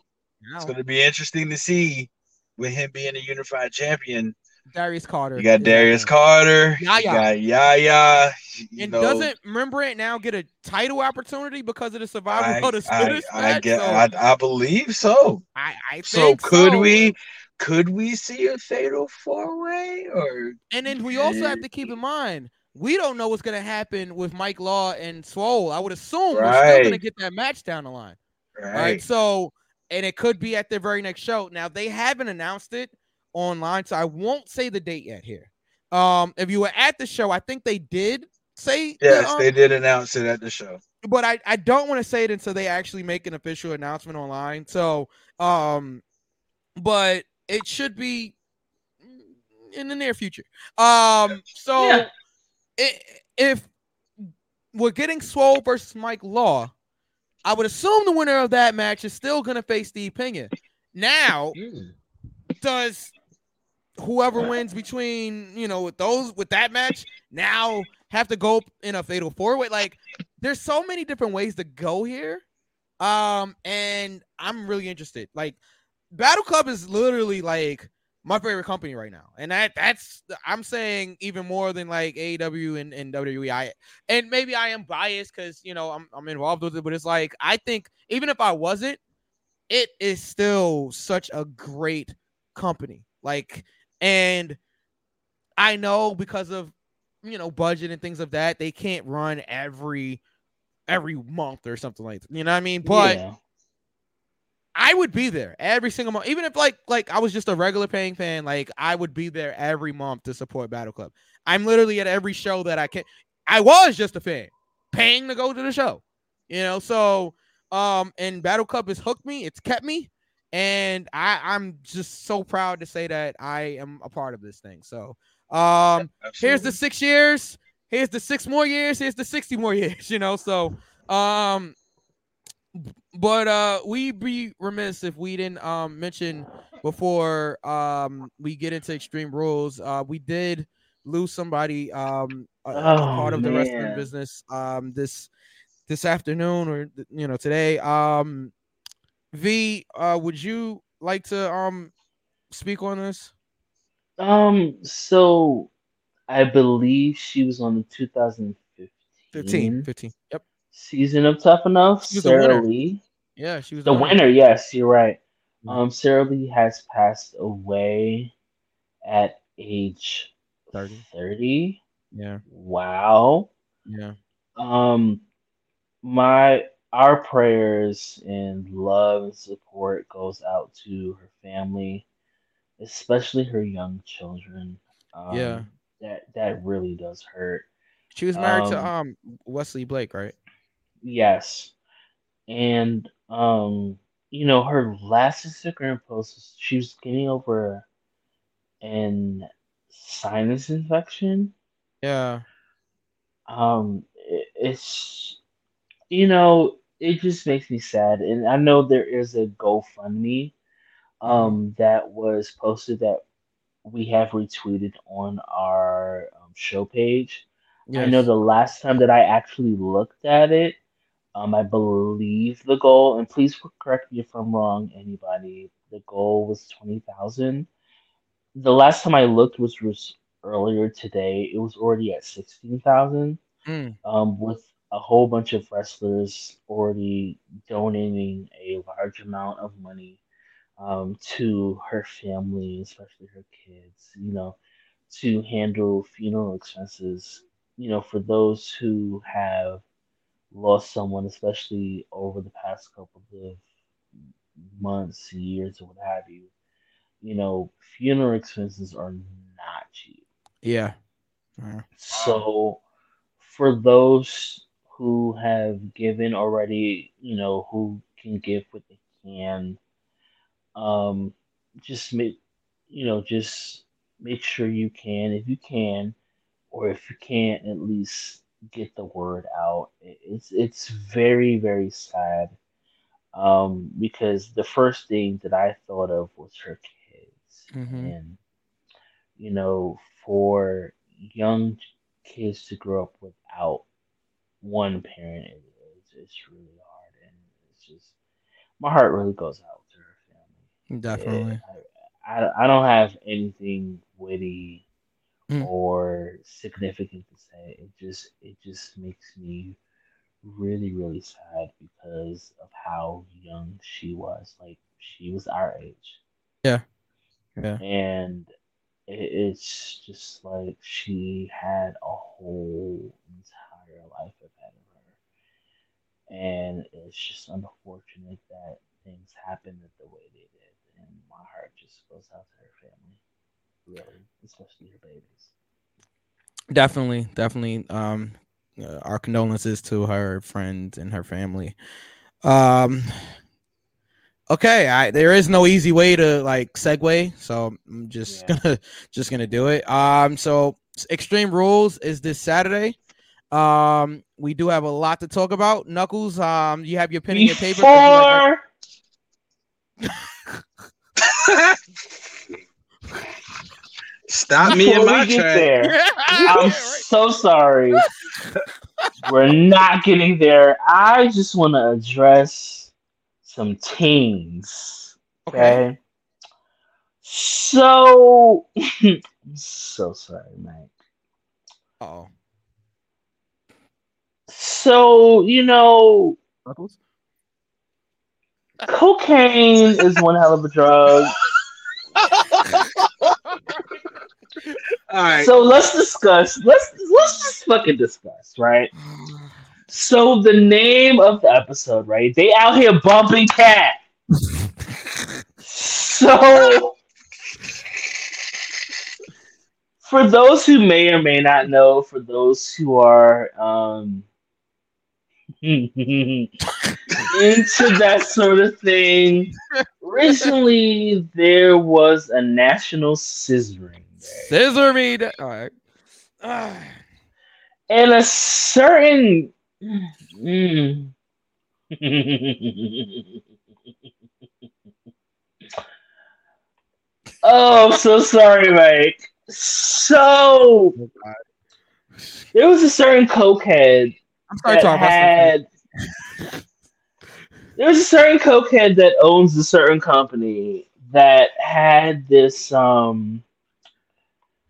it's going to be interesting to see with him being a unified champion. Darius Carter. You got Darius Carter. Yaya. You got Yaya. You And know, doesn't Rembrandt now get a title opportunity because of the survival I, of the I, I, get, so I, I believe so. I, I So could so. we could we see a fatal four way or And then we also have to keep in mind we don't know what's gonna happen with Mike Law and Swole. I would assume we're still gonna Right. get that match down the line. right? Right. So, and it could be at their very next show. Now they haven't announced it online, so I won't say the date yet here. Um, if you were at the show, I think they did say the, Yes, um, they did announce it at the show. but I, I don't want to say it until they actually make an official announcement online. So, um, but it should be in the near future. Um, so Yeah. i- if we're getting Swole versus Mike Law, I would assume the winner of that match is still going to face Steve Pena. Now, does whoever wins between you know with those with that match now have to go in a fatal four way? Like, there's so many different ways to go here, um, and I'm really interested. Like, Battle Club is literally like my favorite company right now, and that that's I'm saying even more than like AEW and, and WWE. I and maybe I am biased because you know I'm I'm involved with it, but it's like I think even if I wasn't, it is still such a great company. Like, and I know because of you know budget and things of that, they can't run every every month or something like that. You know what I mean? But yeah. I would be there every single month, even if like like I was just a regular paying fan. Like I would be there every month to support Battle Club. I'm literally at every show that I can. I was just a fan, paying to go to the show. You know, so um, and Battle Club has hooked me. It's kept me, and I I'm just so proud to say that I am a part of this thing. So um, here's the six years. Here's the six more years. Here's the sixty more years. You know, so um, but uh, we'd be remiss if we didn't um mention before um we get into extreme rules. Uh, we did lose somebody um a, a Oh, part of the wrestling business um this this afternoon or you know today. Um, V, uh, would you like to um speak on this? Um, so I believe she was on the 2015 15, 15. Yep. season of Tough Enough. She Sarah. Lee, Yeah, she was the winner. Yes, you're right. Mhm. Um, Sarah Lee has passed away at age 30. 30. Yeah, Wow. yeah. Um, my our prayers and love and support goes out to her family, especially her young children. Um, Yeah. that that really does hurt. She was married to Um, um Wesley Blake, right? Yes, and um, you know, her last Instagram post, she was getting over an sinus infection. Yeah. um it, it's you know it just makes me sad and i know there is a gofundme um that was posted that we have retweeted on our um, show page. I know the last time that i actually looked at it um i believe the goal and please correct me if i'm wrong anybody the goal was 20000 the last time i looked which was earlier today. It was already at 16000 Mm. um, with a whole bunch of wrestlers already donating a large amount of money um, to her family, especially her kids, you know, to handle funeral expenses, you know, for those who have lost someone, especially over the past couple of months, years, or what have you. You know, funeral expenses are not cheap. Yeah. Yeah. So, for those who have given already, you know, who can give what they can, um, just make, you know, just make sure you can, if you can, or if you can't, at least get the word out. It's it's very very sad, um, because the first thing that I thought of was her kids, Mhm. and you know, for young kids to grow up without one parent it, it's, it's really hard and it's just my heart really goes out to her family Definitely. I, I, I don't have anything witty Mm. or significant to say it just it just makes me really really sad because of how young she was like she was our age Yeah. Yeah. and it, it's just like she had a whole entire life ahead of her and it's just unfortunate that things happened the way they did and my heart just goes out to her family. Really, especially her babies. Definitely, definitely. Um, uh, our condolences to her friends and her family. Um, okay, I there is no easy way to like segue, so I'm just Yeah. gonna just gonna do it. Um, so Extreme Rules is this Saturday. Um, we do have a lot to talk about. Knuckles, um, you have your pen and your paper. 'cause you like- Before Stop me in before my we get track. there, I'm so sorry. We're not getting there. I just want to address some teens. Okay. So, I'm so sorry, Mike. Oh, So, you know, Knuckles. cocaine is one hell of a drug. All right. So let's discuss. Let's let's just fucking discuss, right? So the name of the episode, right? They out here bumping cat. So for those who may or may not know, for those who are um into that sort of thing, recently there was a national scissoring day. Scissor me. da- All right. Ah. and a certain Mm. oh, I'm so sorry, Mike. So there was a certain cokehead I'm sorry that to had. There was a certain cokehead that owns a certain company that had this um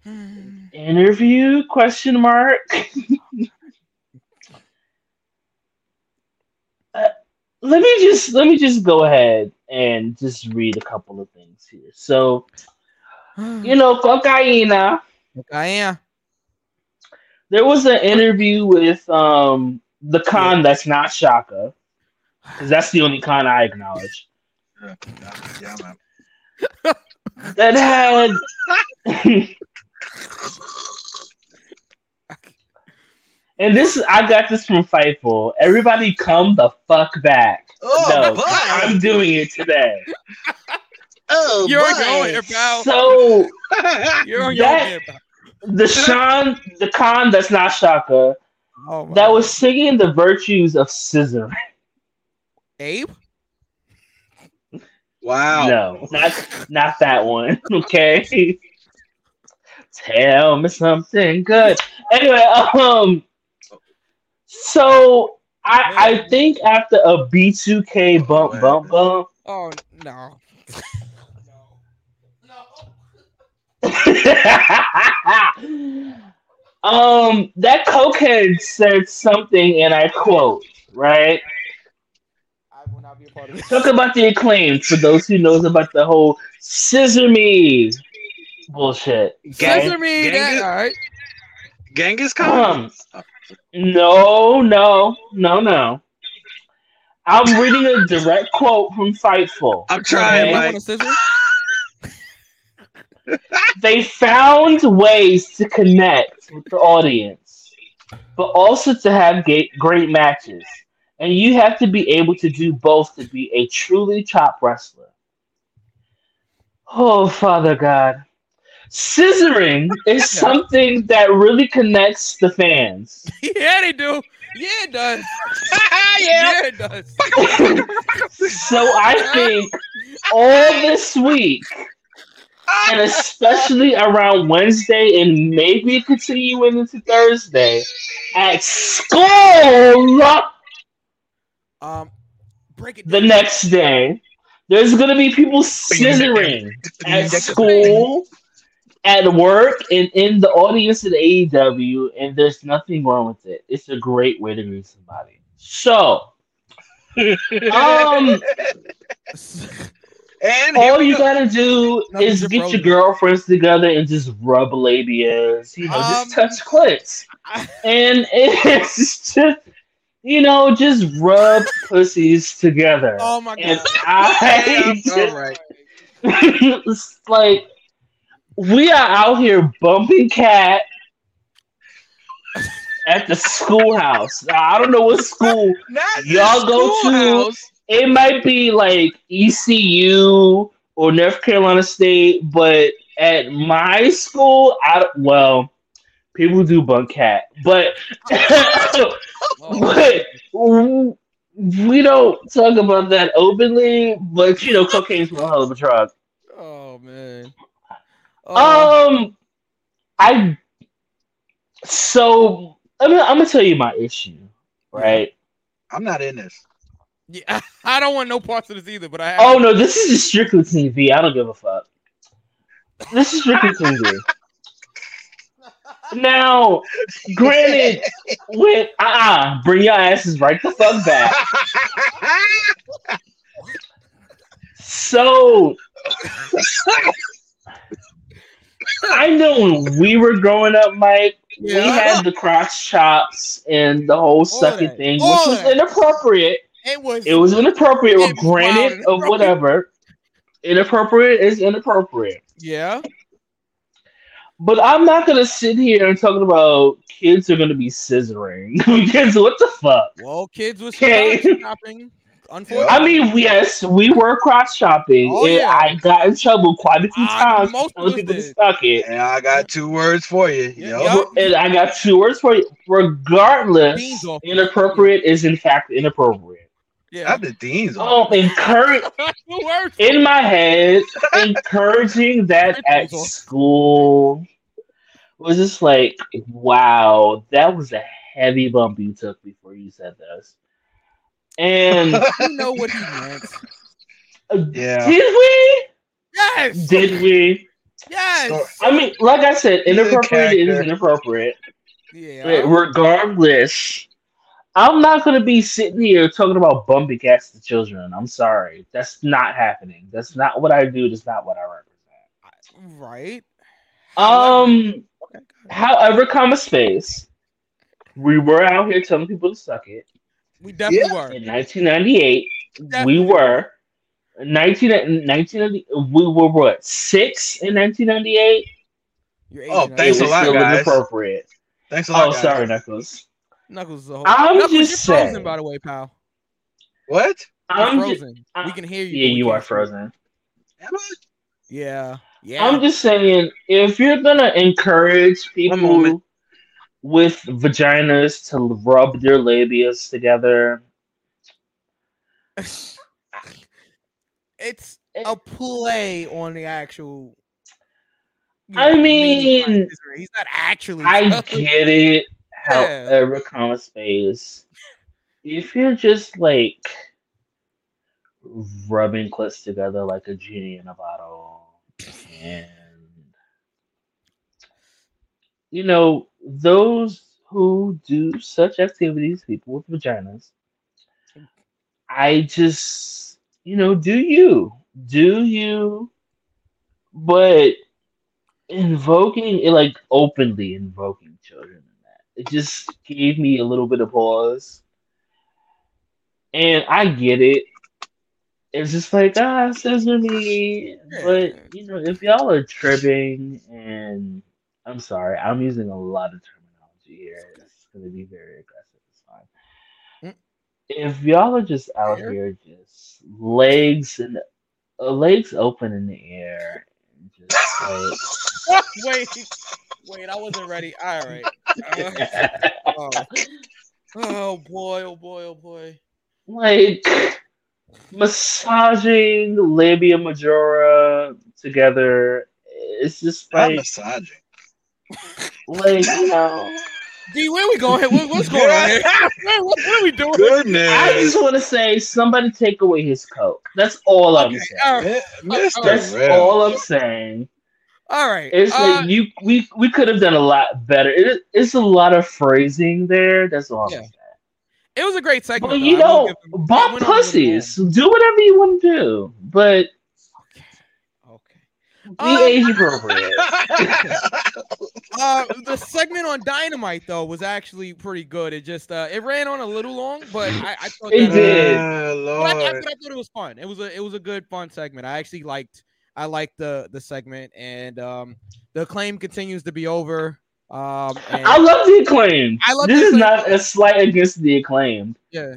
interview question mark Uh, let me just let me just go ahead and just read a couple of things here so you know cocaina I am. There was an interview with um the Khan that's not Chaka because that's the only Khan i acknowledge Yeah, yeah, man. that had and this I got this from Fightful. Everybody come the fuck back. Oh, no, boy. I'm doing it today. Oh, You're boy. going, pal. So You're on that- your pal. The Sean the Khan that's not Chaka Oh my that was singing the virtues of scissor. Abe. wow. No, not not that one. Okay. Tell me something good. Anyway, um so I I think after a B2K bump bump bump Oh no. no. no. um that cokehead said something and I quote, right? I will not be a part of this. Talk about the acclaim for those who knows about the whole scissor me bullshit. okay? Scissor me. Gang That, all right. Genghis Khan. Um, no, no, no, no. I'm reading a direct quote from Fightful. I'm trying, Okay. Mike. Want a scissor? They found ways to connect with the audience, but also to have ga- great matches. And you have to be able to do both to be a truly top wrestler. Oh, Father God. Scissoring is something that really connects the fans. yeah, they do. Yeah, it does. yeah. Yeah, it does. So I think all this week, and especially around Wednesday and maybe continuing into Thursday at school Um, break it. the down. next day, there's gonna be people scissoring at school, at work, and in the audience at AEW, and there's nothing wrong with it. It's a great way to meet somebody. So, um, and all you go. gotta do No, is get your girlfriends together and just rub labias, you know, Um, just touch clits, and it's just, you know, just rub pussies together. Oh my And god. I, Yeah, just, all right. it's like we are out here bumping cat at the schoolhouse. Now, I don't know what school Y'all go to-. It might be like ECU or North Carolina State, but at my school, I well, people do bunk cat, but but we don't talk about that openly. But you know, cocaine's one hell of a drug. Oh man. Oh, Um, I so I'm gonna, I'm gonna tell you my issue, right? I'm not in this. Yeah, I don't want no parts of this either, but I have Oh no, this is just strictly TV. I don't give a fuck. This is strictly TV. Now, granted, when uh uh bring your asses right the fuck back. So I know when we were growing up, Mike, we had the crotch chops and the whole sucking thing, All which was that. inappropriate. It was It was inappropriate, It was granted, or whatever. Inappropriate is inappropriate. yeah. But I'm not gonna sit here and talking about kids are gonna be scissoring. because what the fuck? Well, kids was Okay. shopping. Unfortunately, I mean, yes, we were cross shopping. Oh, and yeah. I got in trouble quite a few times most telling of us people to did. suck it. And I got two words for you. Yeah, Yo. yup. And I got two words for you. Regardless, inappropriate is in fact inappropriate. Yeah. Not the deans. Oh, encourage in my head, encouraging that at school was just like, wow, that was a heavy bump you took before you said this. And you know what he meant. uh, Yeah. did we? Yes. Did we? Yes. I mean, like I said, He's a inappropriate is inappropriate. Yeah. But regardless, I'm not gonna be sitting here talking about bumping cats to children. I'm sorry, that's not happening. That's not what I do. That's not what I represent. Right. Um, Okay. however, comma space, we were out here telling people to suck it. We definitely were. In 1998, we Definitely. were. 19, 1990, we were what six in 1998. Oh, thanks it a was lot, still guys. inappropriate. Thanks a lot. Oh, guys. sorry, Knuckles. Knuckles is a whole. I'm Knuckles, just you're frozen, saying. by the way, pal. What? You're I'm just, frozen. I- we can hear you. yeah, you are frozen. Yeah. Yeah. I'm just saying, if you're gonna encourage people with vaginas to rub their labias together, it's a play on the actual. you I know, meaning behind mean, he's not actually. I get it. However, comma space. If you're just like rubbing clits together like a genie in a bottle, and you know those who do such activities, people with vaginas, I just you know do you. Do you, but invoking it like openly invoking children it just gave me a little bit of pause. And i get it. It's just like ah scissor me. But you know if y'all are tripping and i'm sorry i'm using a lot of terminology here. It's going to be very aggressive it's fine. If y'all are just out here. just legs and uh, legs open in the air just like wait, wait, I wasn't ready. All right. Uh, oh. oh boy, oh boy, oh boy. like massaging labia majora together. It's just Not like, massaging. like you know. D, where we going? What, what's going on here? what, what are we doing? Goodness. I just want to say, somebody take away his coat. That's all I'm saying. all right. Mi- Mr. That's Rev. all I'm saying. All right. It's uh, like you we we could have done a lot better. It, it's a lot of phrasing there. That's all Yeah. it was a great segment. But though. you know, give bump went on a little pussies. Do whatever you want to do, but long. Okay. be Um, age appropriate. Uh, the segment on Dynamite though was actually pretty good. It just uh, it ran on a little long, but I, I thought It that, did. Ah, But I, I, Lord. I thought it was fun. It was a it was a good fun segment. I actually liked I like the the segment, and um, the claim continues to be over. Um, and I love the acclaim. I love this is not a slight against the acclaim yeah,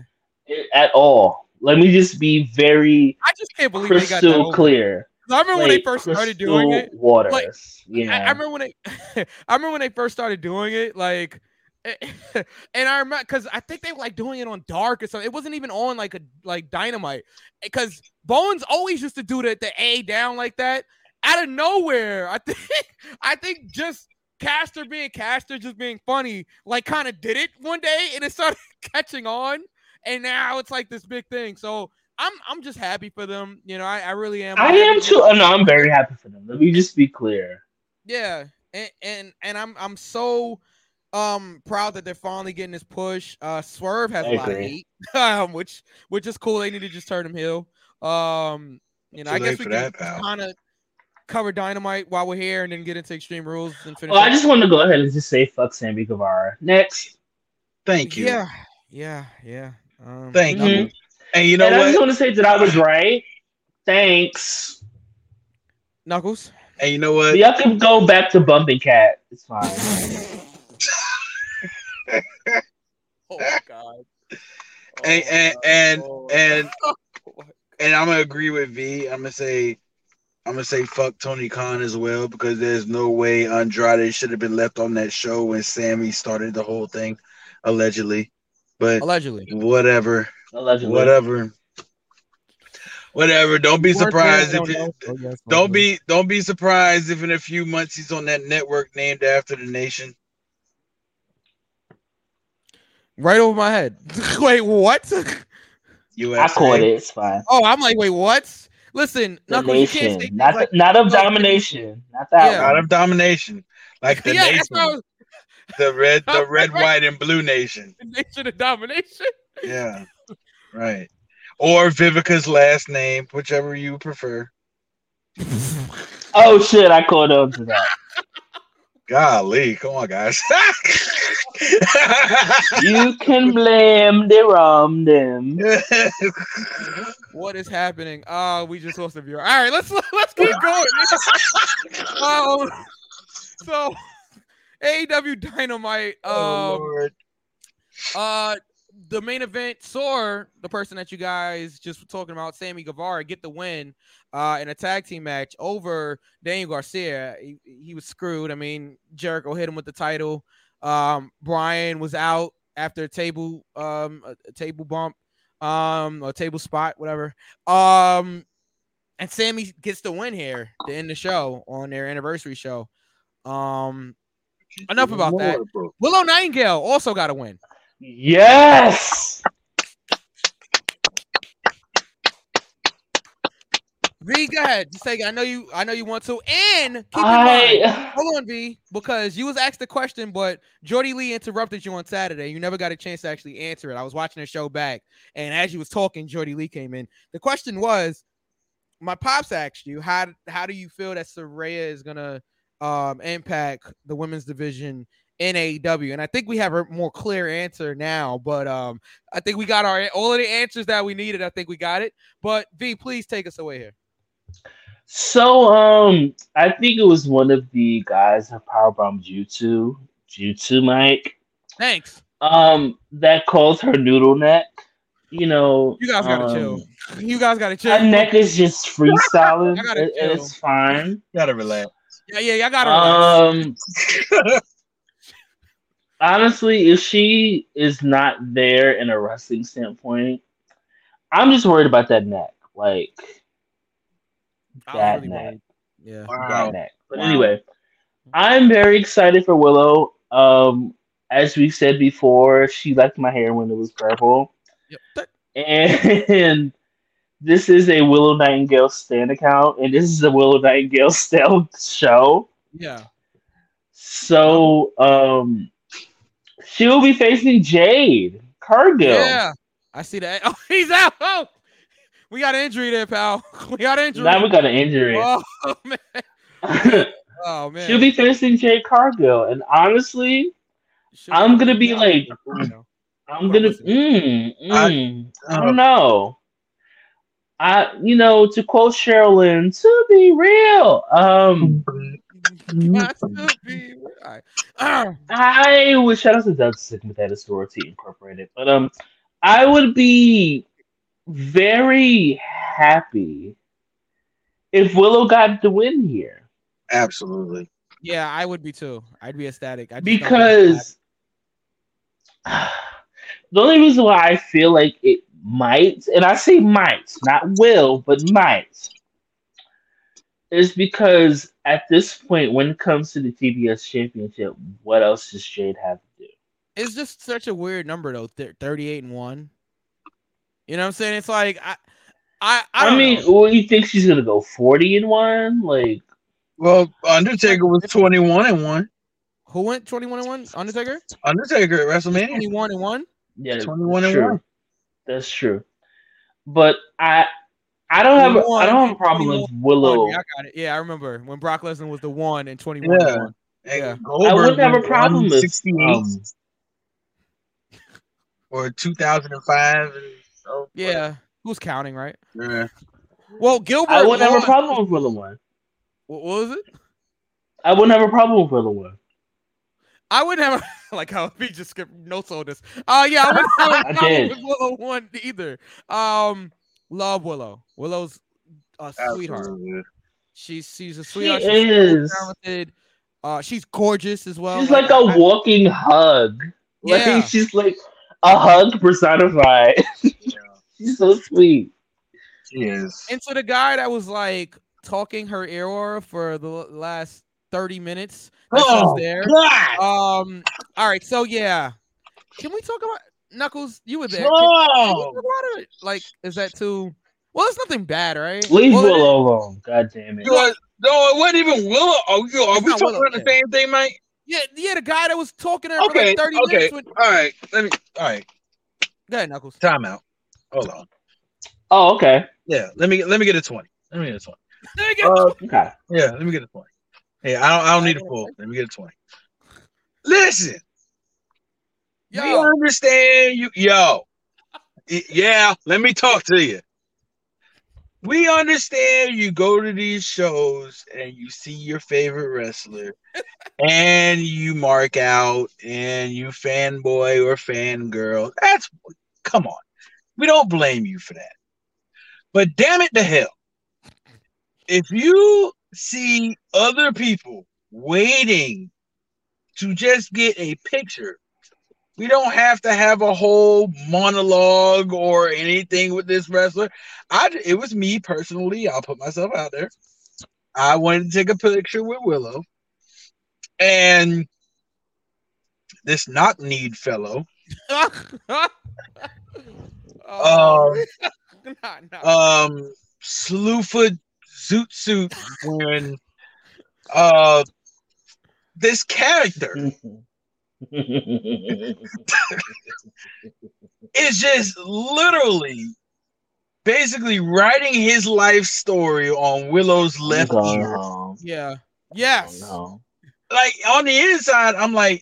at all. Let me just be very I just can't believe they got that crystal clear. I remember when they first started doing it. Waters. like, yeah. I, I remember when they, I remember when they first started doing it, like, and I remember because I think they were like doing it on Dark or something. It wasn't even on like a like Dynamite, because Bowens always used to do the the A down like that out of nowhere. I think I think just Caster being Caster, just being funny, like kind of did it one day, and it started catching on, and now it's like this big thing. So. I'm, I'm just happy for them. You know, I, I really am. I I'm too. Oh, no, I'm very happy for them. Let me just be clear. Yeah, and and and I'm I'm so um proud that they're finally getting this push. Uh, Swerve has I a lot of agree. hate, um, which which is cool. They need to just turn him heel. Um, you know, I guess we for can kind of cover Dynamite while we're here, and then get into Extreme Rules and finish. Well, I just want to go ahead and just say fuck Sammy Guevara. Next. Thank you. yeah, yeah, yeah. Um, Thank Mhm. you. And you know and I just what? want to say that I was right. Thanks. Knuckles. And you know what? Y'all can go back to bumping cat. It's fine. Oh Oh my god. And Oh and my and and, Oh my and I'm oh oh gonna agree with V. I'm gonna say I'm gonna say fuck Tony Khan as well because there's no way Andrade should have been left on that show when Sammy started the whole thing, allegedly. But Allegedly. whatever, Allegedly. whatever, whatever. Don't be surprised if don't it, know. Oh, yes, don't be don't be surprised if in a few months he's on that network named after the nation. Right over my head. Wait, what? USA. I caught it. It's fine. Oh, I'm like, wait, what? Listen, The Knuckles, you can't nation, say not like, not of no, domination, not that Yeah. Out of domination, like the yeah, nation, that's what I was, the red, the red, right. white, and blue nation. the nation of domination. Yeah, right. Or Vivica's last name, whichever you prefer. Oh shit! I caught on to that. Golly, come on, guys. You can blame the rum them. What is happening? Oh, we just lost a viewer. All right, let's let's keep going. um, so AEW Dynamite. oh, Um, Lord. uh, the main event saw the person that you guys just were talking about, Sammy Guevara, get the win uh, in a tag team match over Daniel Garcia. He, he was screwed. I mean, Jericho hit him with the title. Um, Bryan was out after a table um a, a table bump um or table spot whatever um and Sammy gets the win here to end the show on their anniversary show um enough about that Willow Nightingale also got a win Yes. V go ahead. Just it I know you I know you want to and keep in mind hold on V because you was asked the question but Jordy Lee interrupted you on Saturday. You never got a chance to actually answer it. I was watching the show back and as you was talking Jordy Lee came in. The question was my pops asked you how how do you feel that Saraya is gonna um impact the women's division in AEW and I think we have a more clear answer now but um I think we got our all of the answers that we needed I think we got it but V please take us away here so um I think it was one of the guys that powerbombed Jutsu, Jutsu Mike, thanks um, that calls her noodle neck. You know, you guys gotta um, chill you guys gotta chill Her neck is just freestyling. I gotta and- and chill. it's fine. You Gotta relax. Yeah, yeah, y'all gotta relax. Um, honestly, if she is not there in a wrestling standpoint, I'm just worried about that neck. Like that really neck. worried. Yeah. that Wow. neck. But Wow. anyway, I'm very excited for Willow. Um, as we said before, she liked my hair when it was purple, Yep. and this is a Willow Nightingale stand account, and this is a Willow Nightingale style show. Yeah. So, um, she will be facing Jade Cargill. Yeah. I see that. Oh, he's out. Oh, we got an injury there, pal. We got an injury. Now we got an injury. oh man. Oh man. She'll be facing Jade Cargill, and honestly, She'll I'm gonna be like, You know. I'm gonna, mm, I- mm, I don't know. I, you know, to quote Cheryl Lynn, to be real, um, Got to be right. Ah, I would shout out to Doug Sick with that sorority incorporated, but um, I would be very happy if Willow got the win here Absolutely. yeah, I would be too. I'd be ecstatic. I just don't think because the only reason why I feel like it might, and I say might, not will, but might, is because at this point, when it comes to the TBS Championship, what else does Jade have to do? it's just such a weird number though. Th- Thirty-eight and one. You know what I'm saying? It's like I, I, I, I, don't mean, know. well, you think she's gonna go forty and one? Like, Well, Undertaker was 21 and 1. who went twenty-one and one? Undertaker. Undertaker at WrestleMania. Twenty-one and one. yeah, 21 and true. 1. That's true. But I, I don't have, a, I don't have a problem with Willow. Yeah, I got it. Yeah, I remember when Brock Lesnar was the one in twenty-one. Yeah. Yeah. I wouldn't have a problem with 168 um, or 2005. And, oh, Yeah, who's counting, right? yeah. Well, Gilbert. I wouldn't have a problem with Willow one. What what was it? I wouldn't have a problem with Willow one. I wouldn't have a, like how we be just skipped notes on this. Uh yeah, I wouldn't have I a problem did. with Willow one either. Um, love Willow. Willow's a sweetheart. Absolutely. She's she's a She sweetheart. She's is. talented. Uh, she's gorgeous as well. She's like a I- walking hug. Like Yeah. she's like a hug personified. she's so sweet. She is. And to the guy that was like talking her ear off for the last 30 minutes that Oh, there. God. Um, all right, so yeah. Can we talk about Knuckles? You were there. Can, can we talk about it? Like, is that too well, it's nothing bad, right? Leave Well, it- Willow alone. God damn it. You are- no, it wasn't even Willow. Oh, you, are we talking Willow, about the yeah. same thing, Mike? Yeah, yeah, the guy that was talking to her for Okay, like 30 okay. minutes. With... All right, let me. All right, Go ahead, Knuckles. time out. Hold on. Oh, okay. Yeah, let me let me get a twenty. Let me get a twenty. Nigga. Uh, Okay. yeah, let me get a twenty. Hey, I don't I don't need a full. Let me get a twenty. Listen, we understand you, yo. Yeah, let me talk to you. We understand you go to these shows and you see your favorite wrestler and you mark out and you fanboy or fangirl. That's come on. We don't blame you for that. But damn it to hell. If you see other people waiting to just get a picture we don't have to have a whole monologue or anything with this wrestler. I it was me personally. I'll put myself out there. I wanted to take a picture with Willow, and this knock need fellow. oh, Um, nah, nah. um, Slewfoot Zoot Suit when uh this character is just literally basically writing his life story on Willow's oh, left Going ear. home. yeah. Oh, yes. Oh, Like on the inside, I'm like,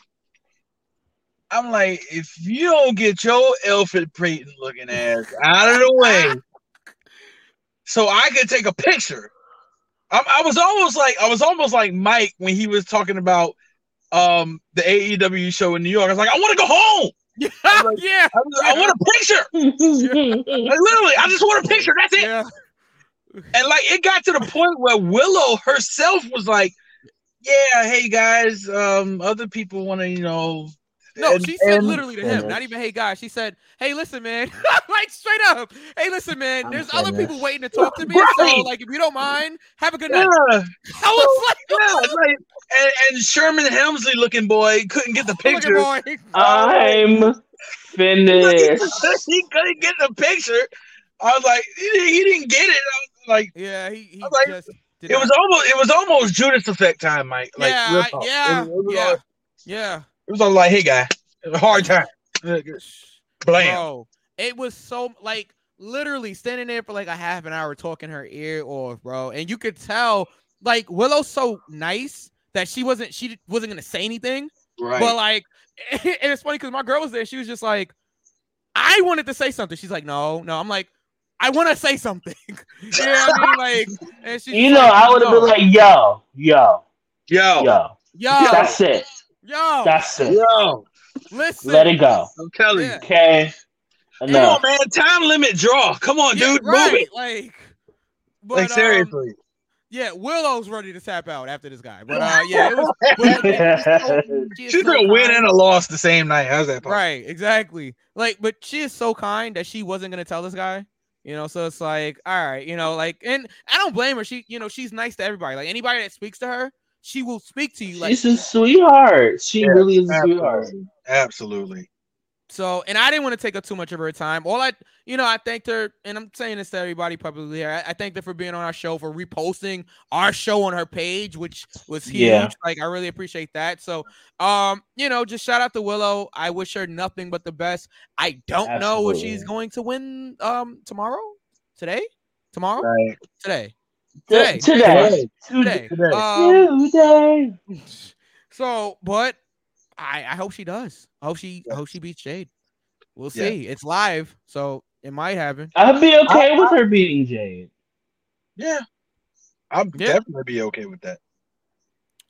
I'm like, if you don't get your Elfrid Payton looking ass out of the way, so I could take a picture. I, I was almost like I was almost like Mike when he was talking about um the AEW show in New York. I was like, I want to go home. Yeah. like- yeah. I, was- I want a picture. Like, literally, I just want a picture. That's it. Yeah. And like it got to the point where Willow herself was like, "Yeah, hey guys, um, other people want to, you know." No, and- she said and- literally to him, not even hey guys. She said, "Hey, listen, man." like straight up. Hey, listen, man. I'm There's other people waiting to talk to me. So, like, if you don't mind, have a good Yeah, night. I was like, yeah, like, and, and Sherman Hemsley looking boy couldn't get the picture. I'm finished. he couldn't get the picture. I was like, he, didn't- he didn't get it. I was like, Yeah, he, he I'm like, just did it was almost, it was almost Judas effect time, Mike. Like, yeah, I- yeah, It was, it was yeah, all- yeah. It was all like, hey guy, hard time. Blam. Bro, it was so like literally standing there for like a half an hour talking her ear off, bro. And you could tell like Willow's so nice that she wasn't she wasn't gonna say anything. Right. But like, and it's funny because my girl was there. She was just like, I wanted to say something. She's like, no, no. I'm like, I want to say something. you know I mean? Like, and she's You know, like, I would have "No, been like, yo, yo, Yo, yo. yo, That's it. Yo, That's it. yo, listen, Let it go. I'm telling Yeah. you. Okay. Come Enough. on, man. Time limit draw. Come on, Yeah, dude. right, Move it. Like, but, Like um, seriously. yeah, Willow's ready to tap out after this guy. But uh, yeah, it was. Willow- she is She's so gonna win and a loss the same night. How's that possible? Right, exactly. Like, but she is so kind that she wasn't gonna tell this guy. You know, so it's like, all right, you know, like, and I don't blame her. She, you know, she's nice to everybody. Like anybody that speaks to her, she will speak to you. Like, She's a sweetheart. She Yeah, really is a sweetheart. Absolutely. Absolutely. So, and I didn't want to take up too much of her time. All I, you know, I thanked her, and I'm saying this to everybody publicly here. I, I thanked her for being on our show, for reposting our show on her page, which was huge. Yeah. Like, I really appreciate that. So, um, you know, just shout out to Willow. I wish her nothing but the best. I don't know if she's going to win um tomorrow, today, tomorrow, Right. today, Today. Today. Today. today. Today. Um, Today. so, but I, I hope she does. I hope she, I hope she beats Jade. We'll Yeah. see. It's live, so it might happen. I'd be okay with her beating Jade. Yeah. I'll Yeah. definitely be okay with that.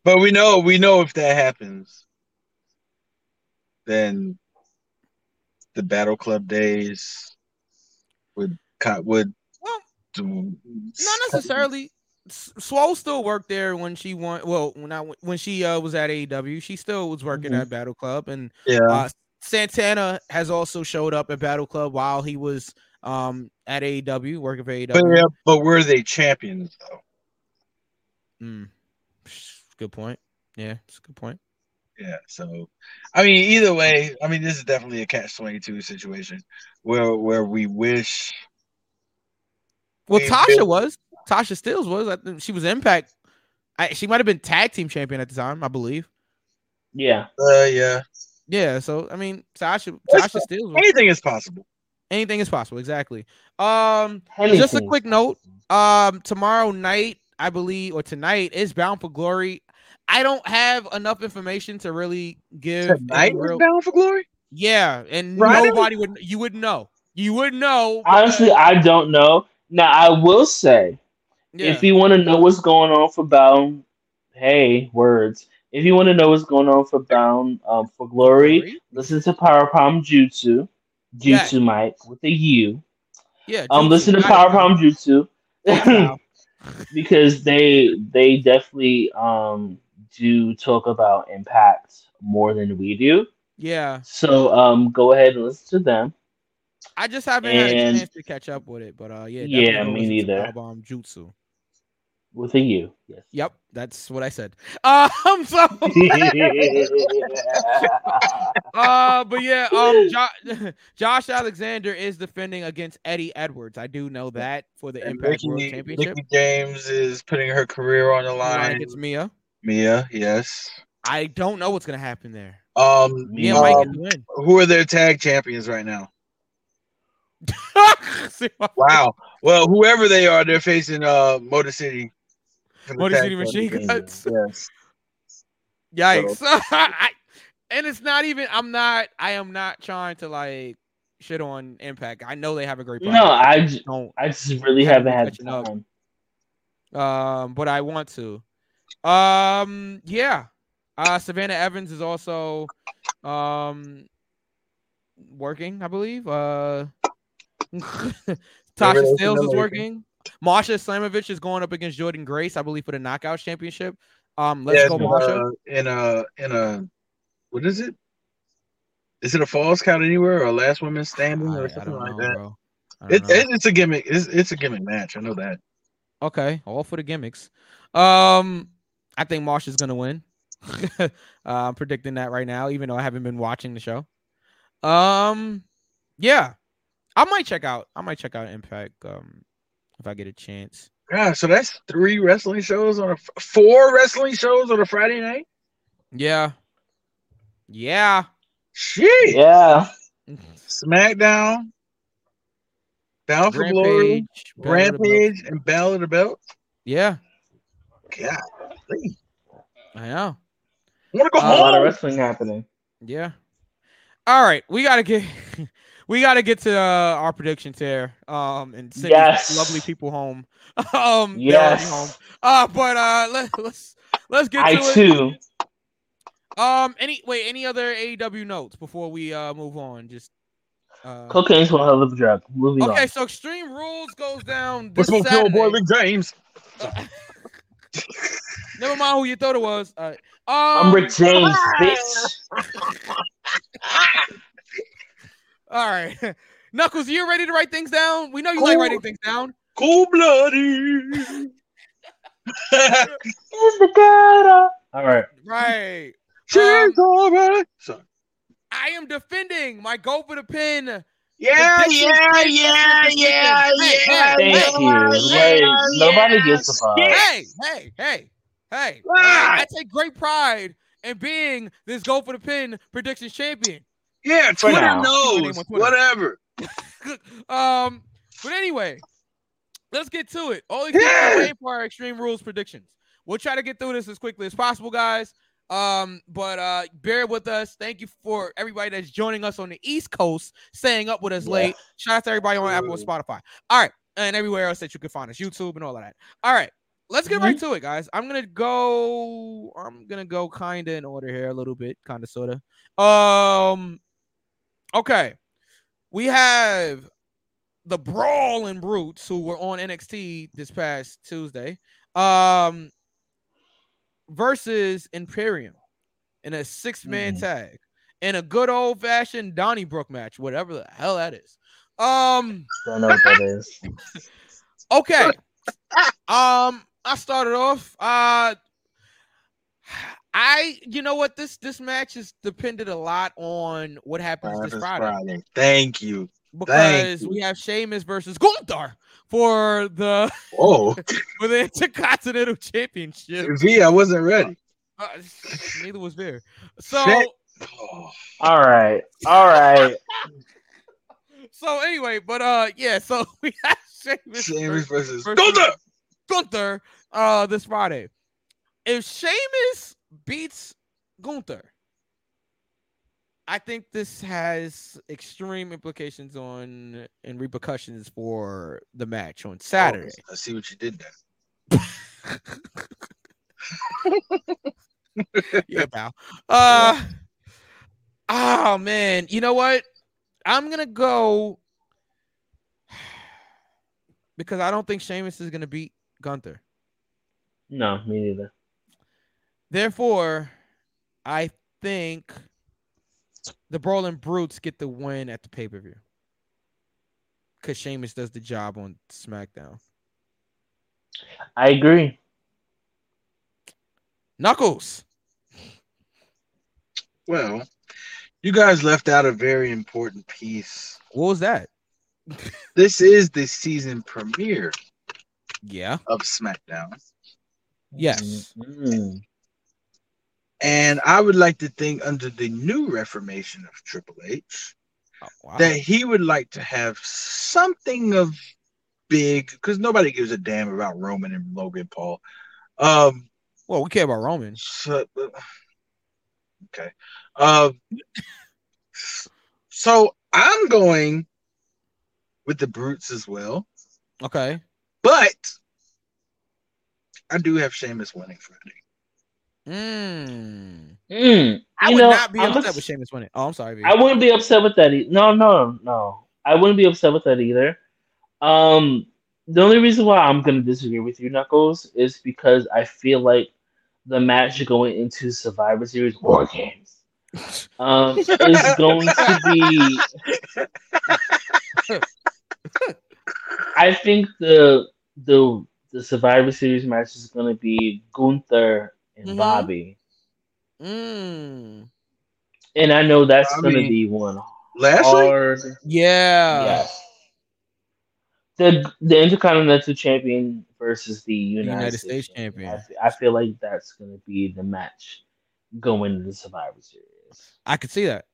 But we know we know if that happens, then the Battle Club days would co- would Well, do- not necessarily. Swole still worked there when she won. Well, when I when she uh, was at AEW, she still was working Mhm. at Battle Club, and Yeah. uh, Santana has also showed up at Battle Club while he was um at AEW working for AEW. but yeah, but were they champions though? Mm. Good point. Yeah, it's a good point. Yeah. So I mean either way, I mean this is definitely a catch twenty two situation where where we wish Well, We Tasha was. Tasha Steelz was. I think she was Impact. I, she might have been tag team champion at the time, I believe. Yeah. uh yeah. Yeah. So I mean, Tasha Well, Tasha Steelz. Was, Anything is possible. anything is possible. Exactly. Um, just a quick note. Um, tomorrow night, I believe, or tonight is Bound for Glory. I don't have enough information to really give. any Tonight is Bound for Glory? yeah, and Friday? nobody would. You wouldn't know. You wouldn't know. Honestly, because- I don't know. Now I will say, yeah. if you want to know what's going on for Bound, hey, words. If you want to know what's going on for Bound um, for Glory, listen to Powerbomb Jutsu. Jutsu Yeah. Mike with a U. yeah. Um, listen to got it, Power. Palm Jutsu because they they definitely um do talk about impact more than we do. Yeah, So um, go ahead and listen to them. I just haven't had a chance to catch up with it, but uh, yeah, Yeah, me neither. Powerbomb Jutsu. with a U. Yes. Yep, that's what I said. Um, so uh, but yeah, um, jo- Josh Alexander is defending against Eddie Edwards. I do know that for the And Impact World Championship. Mickie James is putting her career on the Line line. against Mia. Mia, yes. I don't know what's gonna happen there. Um, Mia Um, might get um, the win. who are their tag champions right now? See my- Wow. Well, whoever they are, they're facing uh Motor City. Motor City Machine. Guns. Yes. Yikes! I, and it's not even. I'm not. I am not trying to like shit on Impact. I know they have a great. no, product. I, j- don't. I just really Haven't haven't had catching up. time. Um, but I want to. Um, yeah. Uh, Savannah Evans is also um working, I believe. Uh, Tasha Steelz is working. Masha Slamovich is going up against Jordynne Grace, I believe, for the Knockouts Championship. Um, let's Yes, go, Masha. uh, in a in a what is it? Is it a falls count anywhere or a last woman standing I, I or don't something know, like that? bro. It, it, it's a gimmick. It's, it's a gimmick match. I know that. Okay, all for the gimmicks. Um, I think Masha's gonna win. uh, I'm predicting that right now, even though I haven't been watching the show. Um, yeah, I might check out. I might check out Impact. Um, if I get a chance. Yeah, so that's three wrestling shows on a four wrestling shows on a Friday night. Yeah, yeah. Shit. Yeah. SmackDown, Bound for Glory, Rampage, Battle of the Belts. Rampage, and Battle of the Belt. Yeah, God, I I know. want to go home. a lot of wrestling happening. Yeah. All right, we gotta get we got to get to uh, our predictions here. Um, and send Yes. these lovely people home. um, they're Yes. home. Uh, but uh, let, let's let's get I to it. too. Um, any wait, any other AEW notes before we uh move on? Just uh, Cocaine's one hell of a drug. Moving okay. on. So Extreme Rules goes down this What's my poor boy Saturday. Rick James? Never mind who you thought it was. Uh, um, I'm Rick James, bitch. All right, Knuckles, you ready to write things down? We know you like writing things down. Cool blooded. In the ghetto. All right. Right. She's Um, alright. Sorry. I am defending my go for the pin. Yeah, Prediction yeah, statement yeah, for yeah. Hey, yeah. hey, Thank hey, you. hey, Like, nobody gives a fuck. Hey, hey, hey, hey. Ah. I take great pride in being this go for the pin predictions champion. Yeah, Twitter now. Knows. Twitter. Whatever. um, but anyway, let's get to it. All these people Yeah. are for our extreme rules predictions. We'll try to get through this as quickly as possible, guys. Um, but uh, bear with us. Thank you for everybody that's joining us on the East Coast, staying up with us Yeah. late. Shout out to everybody on Apple and Spotify. All right, and everywhere else that you can find us, YouTube and all of that. All right, let's get right to it, guys. I'm gonna go. I'm gonna go kind of in order here, a little bit, kind of, sort of. Um, okay, we have the Brawling Brutes who were on NXT this past Tuesday. Um, versus Imperium in a six man Mhm. tag in a good old fashioned Donnybrook match, whatever the hell that is. Um, Don't know what that is. okay. um, I started off. Uh I you know what this this match is depended a lot on what happens this This Friday Friday. Thank you. because you. we have Sheamus versus Gunther for the Oh, for the Intercontinental Championship. V, I wasn't ready. Uh, neither was there. So Oh, All right. All right. so anyway, but uh yeah, so we have Sheamus, Sheamus versus, versus versus- Gunther. Gunther uh this Friday. If Sheamus beats Gunther, I think this has extreme implications on and repercussions for the match on Saturday. Oh, I see what you did there. yeah, pal. Uh, oh man, you know what? I'm gonna go because I don't think Sheamus is gonna beat Gunther. No, me neither. Therefore, I think the Brawling Brutes get the win at the pay per view because Sheamus does the job on SmackDown. I agree. Knuckles. Well, you guys left out a very important piece. What was that? This is the season premiere Yeah. of SmackDown. Yes. Mm. And I would like to think, under the new reformation of Triple H, Oh, wow. that he would like to have something of big, because nobody gives a damn about Roman and Logan Paul. Um, well, we care about Roman. so, okay. Um, so I'm going with the Brutes as well, Okay. but I do have Sheamus winning Friday. Mm. Mm. I You would know, not be I'm upset ups- with Sheamus winning. Oh, I'm sorry. V. I wouldn't be upset with that. E- no, no, no. I wouldn't be upset with that either. Um, the only reason why I'm gonna disagree with you, Knuckles, is because I feel like the match going into Survivor Series War Games um, is going to be. I think the the the Survivor Series match is going to be Gunther and Mhm. Bobby, Mm. and I know that's I going to be one Lashley? hard. Yeah. yes. The the Intercontinental Champion versus the United, United States, States Champion. I fe- I feel like that's going to be the match going into the Survivor Series. I could see that.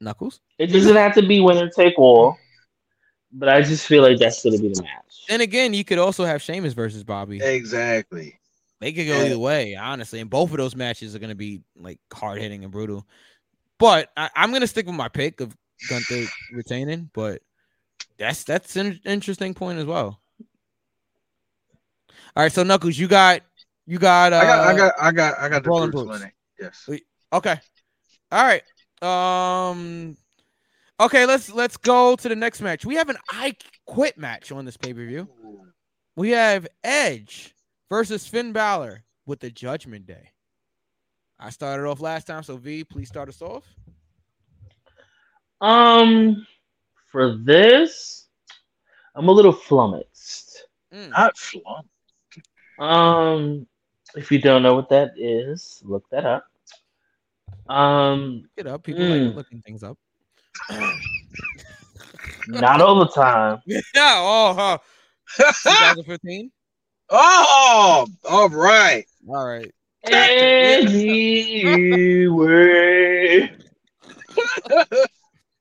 Knuckles. It doesn't have to be winner take all, but I just feel like that's going to be the match. And again, you could also have Sheamus versus Bobby. Exactly. They could go Yeah. either way, honestly. And both of those matches are going to be like hard hitting and brutal. But I, I'm going to stick with my pick of Gunther retaining. But that's that's an interesting point as well. All right, so Knuckles, you got you got. Uh, I got, I got, I got, I got the Brutes Yes. Okay. All right. Um. Okay, let's let's go to the next match. We have an I Quit match on this pay per view. We have Edge versus Finn Balor with the Judgment Day. I started off last time, so V, please start us off. Um, for this, I'm a little flummoxed. Mm. Not flump. Um, if you don't know what that is, look that up. Um, Get up, people Mm. like looking things up. not all the time. yeah. Oh, huh. 2015. oh, all right. All right. Anyway.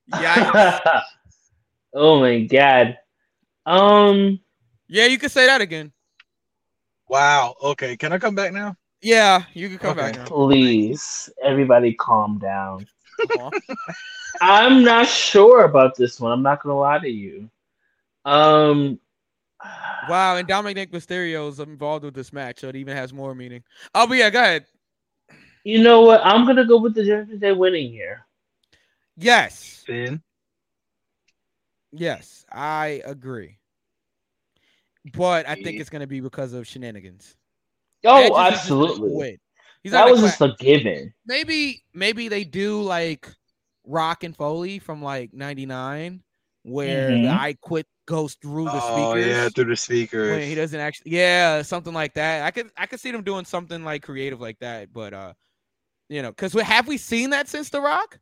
Yeah. oh my god. Um. Yeah, you can say that again. Wow. Okay. Can I come back now? Yeah, you can come Okay. back now. Please, everybody, calm down. I'm not sure about this one. I'm not gonna lie to you. Um. Wow, and Dominic Mysterio is involved with this match, so it even has more meaning. Oh, but yeah, go ahead. You know what? I'm gonna go with the Judgment Day winning here. Yes, Finn. yes, I agree. But I think it's gonna be because of shenanigans. Oh, is just absolutely. Quit. He's That was just a given. maybe maybe they do like Rock and Foley from like '99, where the Mhm. I quit goes through the speakers. Oh speakers. yeah, through the when speakers. he doesn't actually yeah something like that i could i could see them doing something like creative like that but uh you know because have we seen that since the rock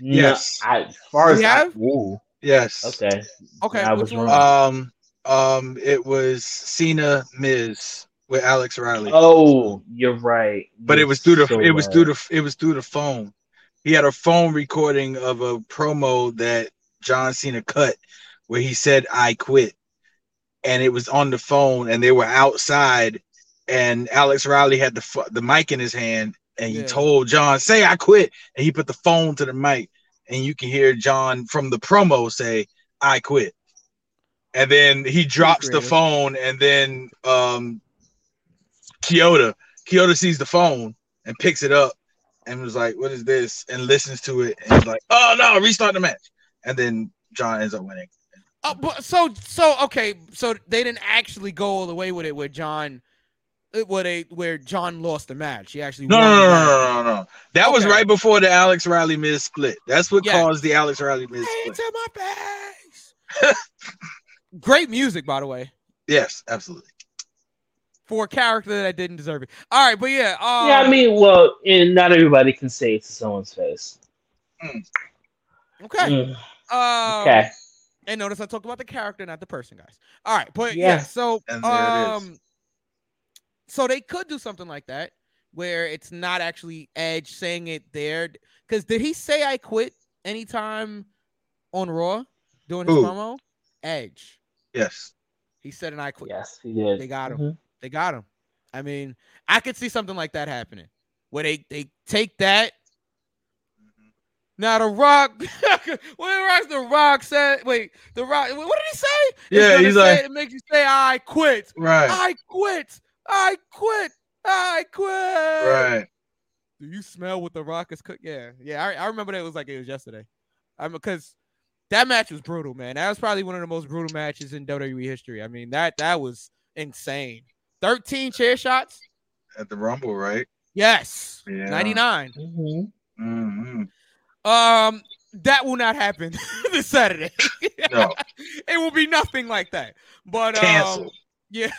Yes. No, I, as far as We I, have? ooh, Yes. okay. okay I was wrong. Um. Um. It was Cena Miz with Alex Riley. Oh, you're right. but it You're was through the so it was right. through the it was through the phone. He had a phone recording of a promo that John Cena cut where he said I quit. And it was on the phone and they were outside and Alex Riley had the the mic in his hand and he Yeah. told John say I quit and he put the phone to the mic and you can hear John from the promo say I quit. And then he drops the phone and then um Kyoto Kyoto sees the phone and picks it up and was like, "What is this?" and listens to it and is like, "Oh no, restart the match." And then John ends up winning. oh, but so so okay so they didn't actually go all the way with it where john uh, where they where john lost the match he actually No, won no, no, no, no, no, no. That was right before the Alex Riley Miz split. That's what Yeah. caused the Alex Riley Miz Hey, split. to my face great music by the way Yes, absolutely. For a character that I didn't deserve it all right but yeah um, Yeah, I mean, well, and not everybody can say it to someone's face. okay Mm, um, okay. And notice I talked about the character, not the person, guys. All right, but yeah, Yeah. so And there it is. um, so they could do something like that where it's not actually Edge saying it there. Because did he say I quit anytime on Raw doing his Who? promo? Edge. Yes. He said an I quit. Yes, he did. They got him. Mhm. They got him. I mean, I could see something like that happening where they they take that. Mm-hmm. Now the Rock, what Rock's the Rock said? Wait, the Rock. What did he say? Yeah, he's like- it makes you say I quit. Right. I quit. I quit. I quit. Right. Do you smell what the Rock is cook? Yeah, yeah. I, I remember that it was like it was yesterday. I'm because that match was brutal, man. That was probably one of the most brutal matches in WWE history. I mean that that was insane. Thirteen chair shots. At the Rumble, right? Yes. Yeah. 99. Mhm. hmm Um, that will not happen this Saturday. No. it will be nothing like that. But um, yeah.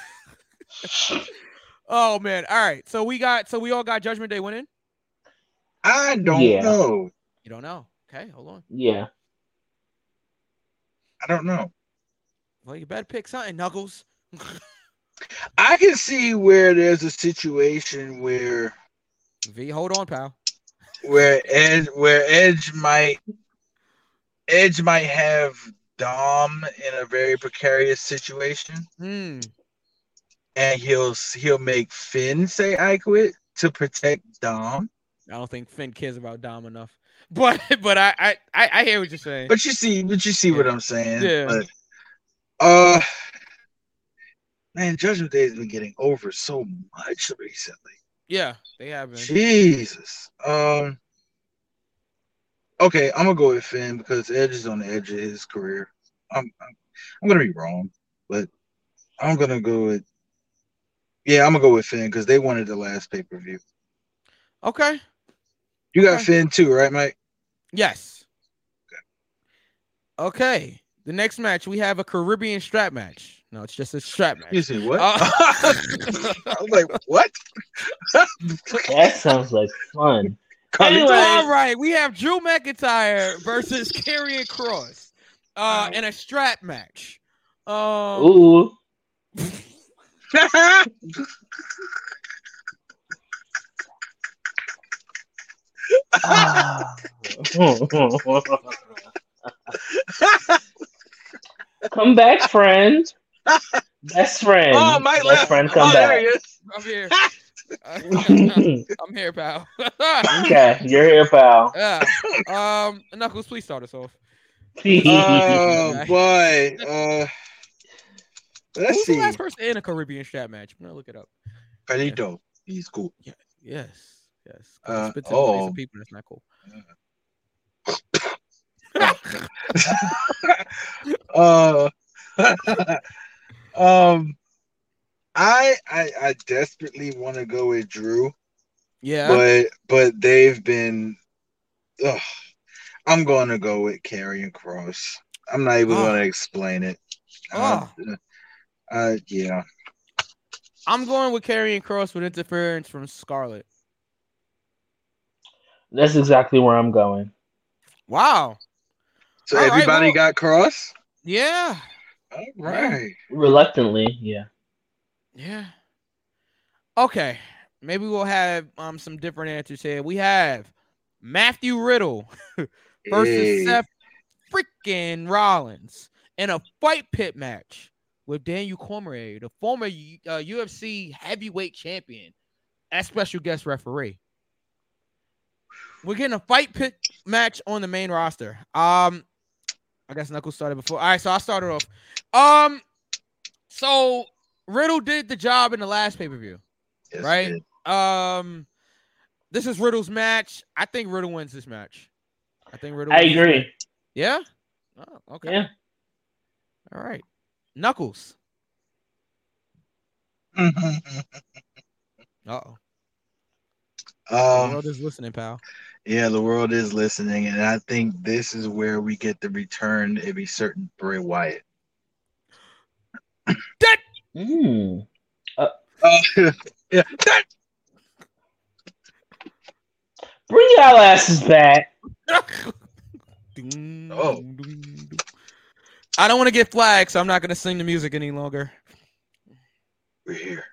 oh man. All right. So we got so we all got Judgment Day winning. I don't Yeah. know. You don't know. Okay, hold on. Yeah. I don't know. Well, you better pick something, Knuckles. I can see where there's a situation where V, hold on, pal. where Edge where Edge might Edge might have Dom in a very precarious situation. Hmm. and he'll he'll make Finn say I quit to protect Dom. I don't think Finn cares about Dom enough. But but I I I, hear what you're saying. But you see, but you see what I'm saying. Yeah. But, uh, man, Judgment Day has been getting over so much recently. yeah, they have been. Jesus. Um. Okay, I'm gonna go with Finn because Edge is on the edge of his career. I'm I'm, I'm gonna be wrong, but I'm gonna go with. Yeah, I'm gonna go with Finn because they wanted the last pay per view. Okay. You got Okay. Finn too, right, Mike? Yes. Okay. The next match we have a Caribbean strap match. No, it's just a strap match. You match. see what? Uh, I was like, what? That sounds like fun. Anyway. All right, we have Drew McIntyre versus Karrion Cross, uh, in a strap match. Um, Ooh. Ah. come back, friend. Best friend. oh, Mike Best left. friend, come oh, there back. he is. I'm here. I'm here, pal. Okay, you're here, pal. yeah. Um, Knuckles, please start us off. Oh boy. Uh, let's Who's the see. last person in a Caribbean strap match? I'm gonna look it up. Carlito. He's cool. Yeah. Yes, Yes. Uh, he spits in the face oh. of people. That's not cool. uh, um, I I I desperately want to go with Drew, Yeah. but but they've been. Ugh, I'm going to go with Karrion Cross. I'm not even Oh. going to explain it. Uh, uh, yeah. I'm going with Karrion Cross with interference from Scarlett. That's exactly where I'm going. Wow. So All right, everybody well- got Cross. Yeah. All right. Reluctantly, yeah. Yeah. Okay. Maybe we'll have um some different answers here. We have Matthew Riddle versus Hey. Seth freaking Rollins in a fight pit match with Daniel Cormier, the former uh, UFC heavyweight champion, as special guest referee. We're getting a fight pit match on the main roster. Um, I guess Knuckles started before. All right, so I started off. Um, so Riddle did the job in the last pay per view. Yes, right? Um, this is Riddle's match. I think Riddle wins this match. I think Riddle. I wins this agree. match. Yeah. Oh, okay. Yeah. All right. Knuckles. Uh oh. The um, world is listening, pal. Yeah, the world is listening, and I think this is where we get the return of a certain Bray Wyatt. Mm. Uh, yeah, Bring y'all asses back. Oh. I don't want to get flagged, so I'm not going to sing the music any longer. we're here.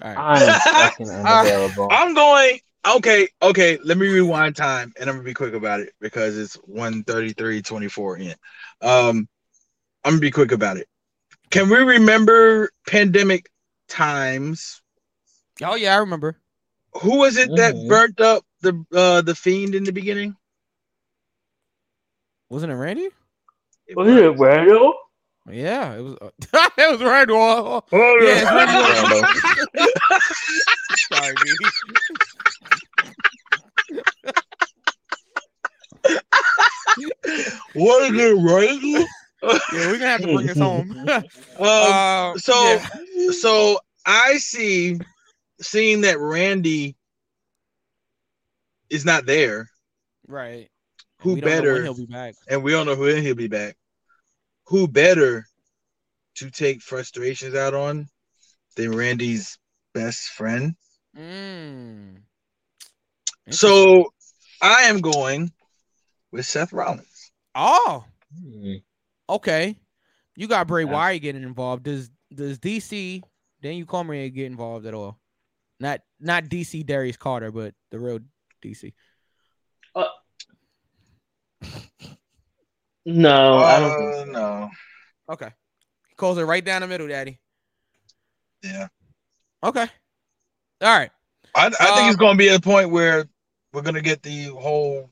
Ding. All right. I am fucking unavailable. I'm going. Okay, okay. Let me rewind time, and I'm gonna be quick about it because it's 133.24 in. Um, I'm gonna be quick about it. Can we remember pandemic times? Oh yeah, I remember. Who was it that Mhm. burnt up the uh the fiend in the beginning? Wasn't it Randy? It Was it Randall? Yeah, it was. Uh, it was Randall. Yeah, it's Randy Orton. Sorry, B. Was it Randy? Yeah, we're gonna have to bring this home. Um, Uh, so yeah. so I see seeing that Randy is not there, right. who We know when better he'll be back. and we don't know when he'll be back. Who better to take frustrations out on than Randy's best friend? Mm. So I am going with Seth Rollins. oh, Hmm. okay. You got Bray Yeah. Wyatt getting involved. Does does DC Daniel Cormier get involved at all? Not not DC Darius Carter, but the real DC. No, I don't think Uh, so. no. Okay. He calls it right down the middle, Daddy. Yeah. Okay. All right. I, I think Um, it's going to be a point where we're going to get the whole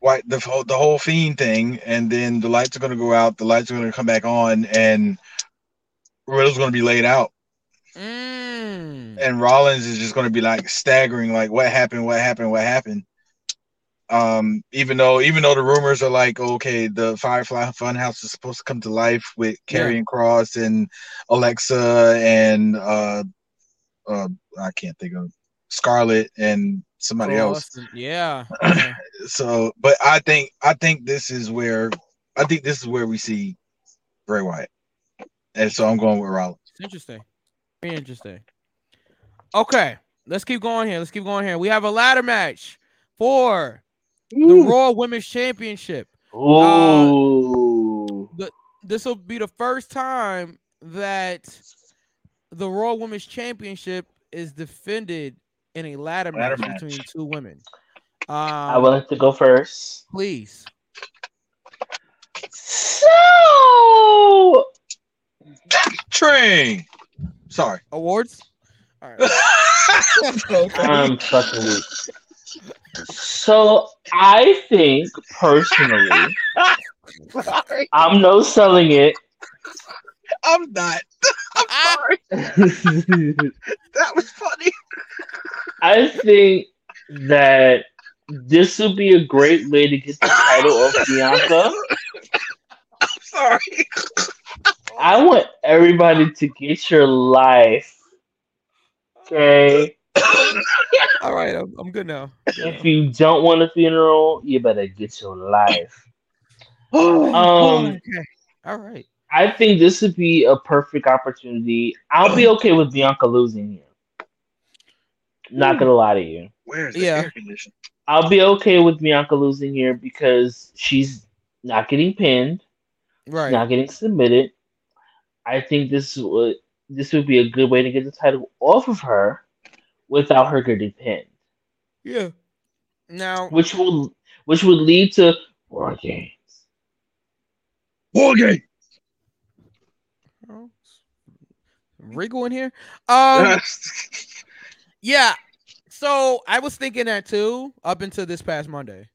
white the whole the whole fiend thing, and then the lights are going to go out. The lights are going to come back on, and Riddle's going to be laid out, Mm. and Rollins is just going to be like staggering, like what happened, what happened, what happened. Um, even though even though the rumors are like, okay, the Firefly Funhouse is supposed to come to life with Karrion Cross and Alexa and uh, uh, I can't think of Scarlett and somebody else. Yeah. yeah. So, but I think I think this is where I think this is where we see Bray Wyatt, and so I'm going with Rollins. Interesting. Very interesting. Okay, let's keep going here. Let's keep going here. We have a ladder match for the Raw Women's Championship. Ooh. This will be the first time that the Raw Women's Championship is defended in a ladder, Ladder match, match. between two women. I Um, would like to go first. please. So Train. Sorry. Awards. All right. I'm fucking weak. So I think personally, I'm no selling it. I'm not. I'm sorry. That was funny. I think that this would be a great way to get the title of Bianca. I'm sorry. I want everybody to get your life. Okay. All right. I'm, I'm good now. Good If you don't want a funeral, you better get your life. now. Um, okay. All right. I think this would be a perfect opportunity. I'll be okay with Bianca losing here. Not gonna lie to you. Where's the Yeah. air conditioner? I'll be okay with Bianca losing here because she's not getting pinned, Right. not getting submitted. I think this would this would be a good way to get the title off of her without her getting pinned, Yeah. Now, which will which would lead to war games. War game. oh, Regal in here. Um. Yeah. So I was thinking that too up until this past Monday.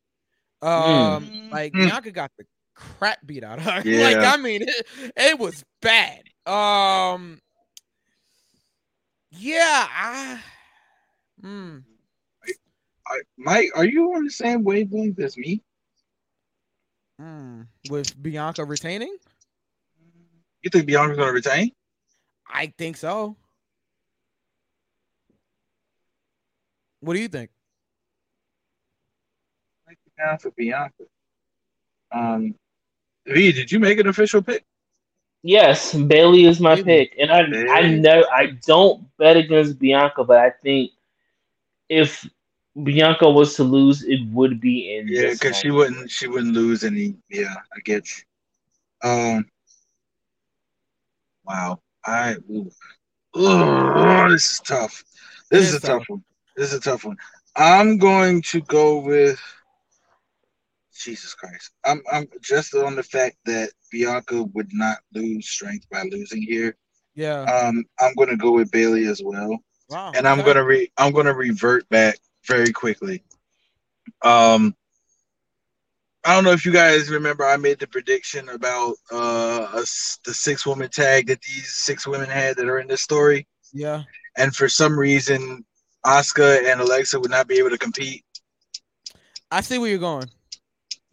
Um, like Mm. Bianca got the crap beat out of her. like I mean, it, it was bad. Um, yeah. I, hmm. I- Mike, are you on the same wavelength as me? hmm. With Bianca retaining, You think Bianca's gonna retain? I think so. What do you think? Like down for Bianca. Um, V, did you make an official pick? Yes, Bayley is my Bayley. pick, and I I know I don't bet against Bianca, but I think if Bianca was to lose, it would be in Yeah, because she wouldn't she wouldn't lose any. Yeah, I get you. Um. Wow. I. Ooh. Ugh, this is tough. This is a tough tough. one. This is a tough one. I'm going to go with. Jesus Christ. I'm I'm just on the fact that Bianca would not lose strength by losing here. Yeah. Um, I'm gonna go with Bayley as well. Wow. and I'm okay. gonna re I'm gonna revert back very quickly. Um, I don't know if you guys remember I made the prediction about uh us, the six woman tag that these six women had that are in this story, Yeah. and for some reason, Asuka and Alexa would not be able to compete. I see where you're going.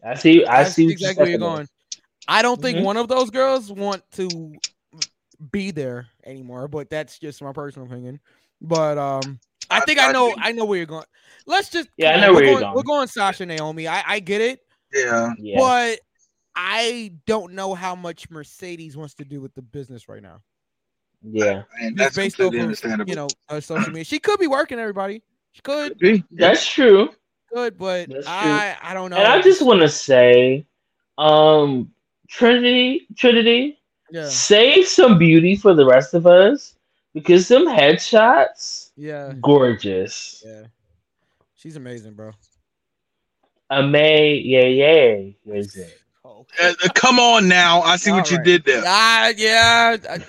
I see. I, see what exactly where you're saying. going. I don't think Mhm. one of those girls want to be there anymore, but that's just my personal opinion. But um, I I- think I I know think- I know where you're going. Let's just Yeah, I know where we're you're going, We're going. going Sasha Naomi. I I get it, Yeah, Yeah, but I don't know how much Mercedes wants to do with the business right now. yeah, and that's based completely off of, understandable. you know her social media. She could be working everybody. She could, Could be. that's true. Good, but That's true. I I don't know. And I just want to say, um, Trinity, Trinity, yeah save some beauty for the rest of us because some headshots, yeah gorgeous. yeah. She's amazing, bro. Amay, yeah, yeah, is it? Oh, Uh, uh, come on now. I see what All you did there. Ah, yeah, I, I, I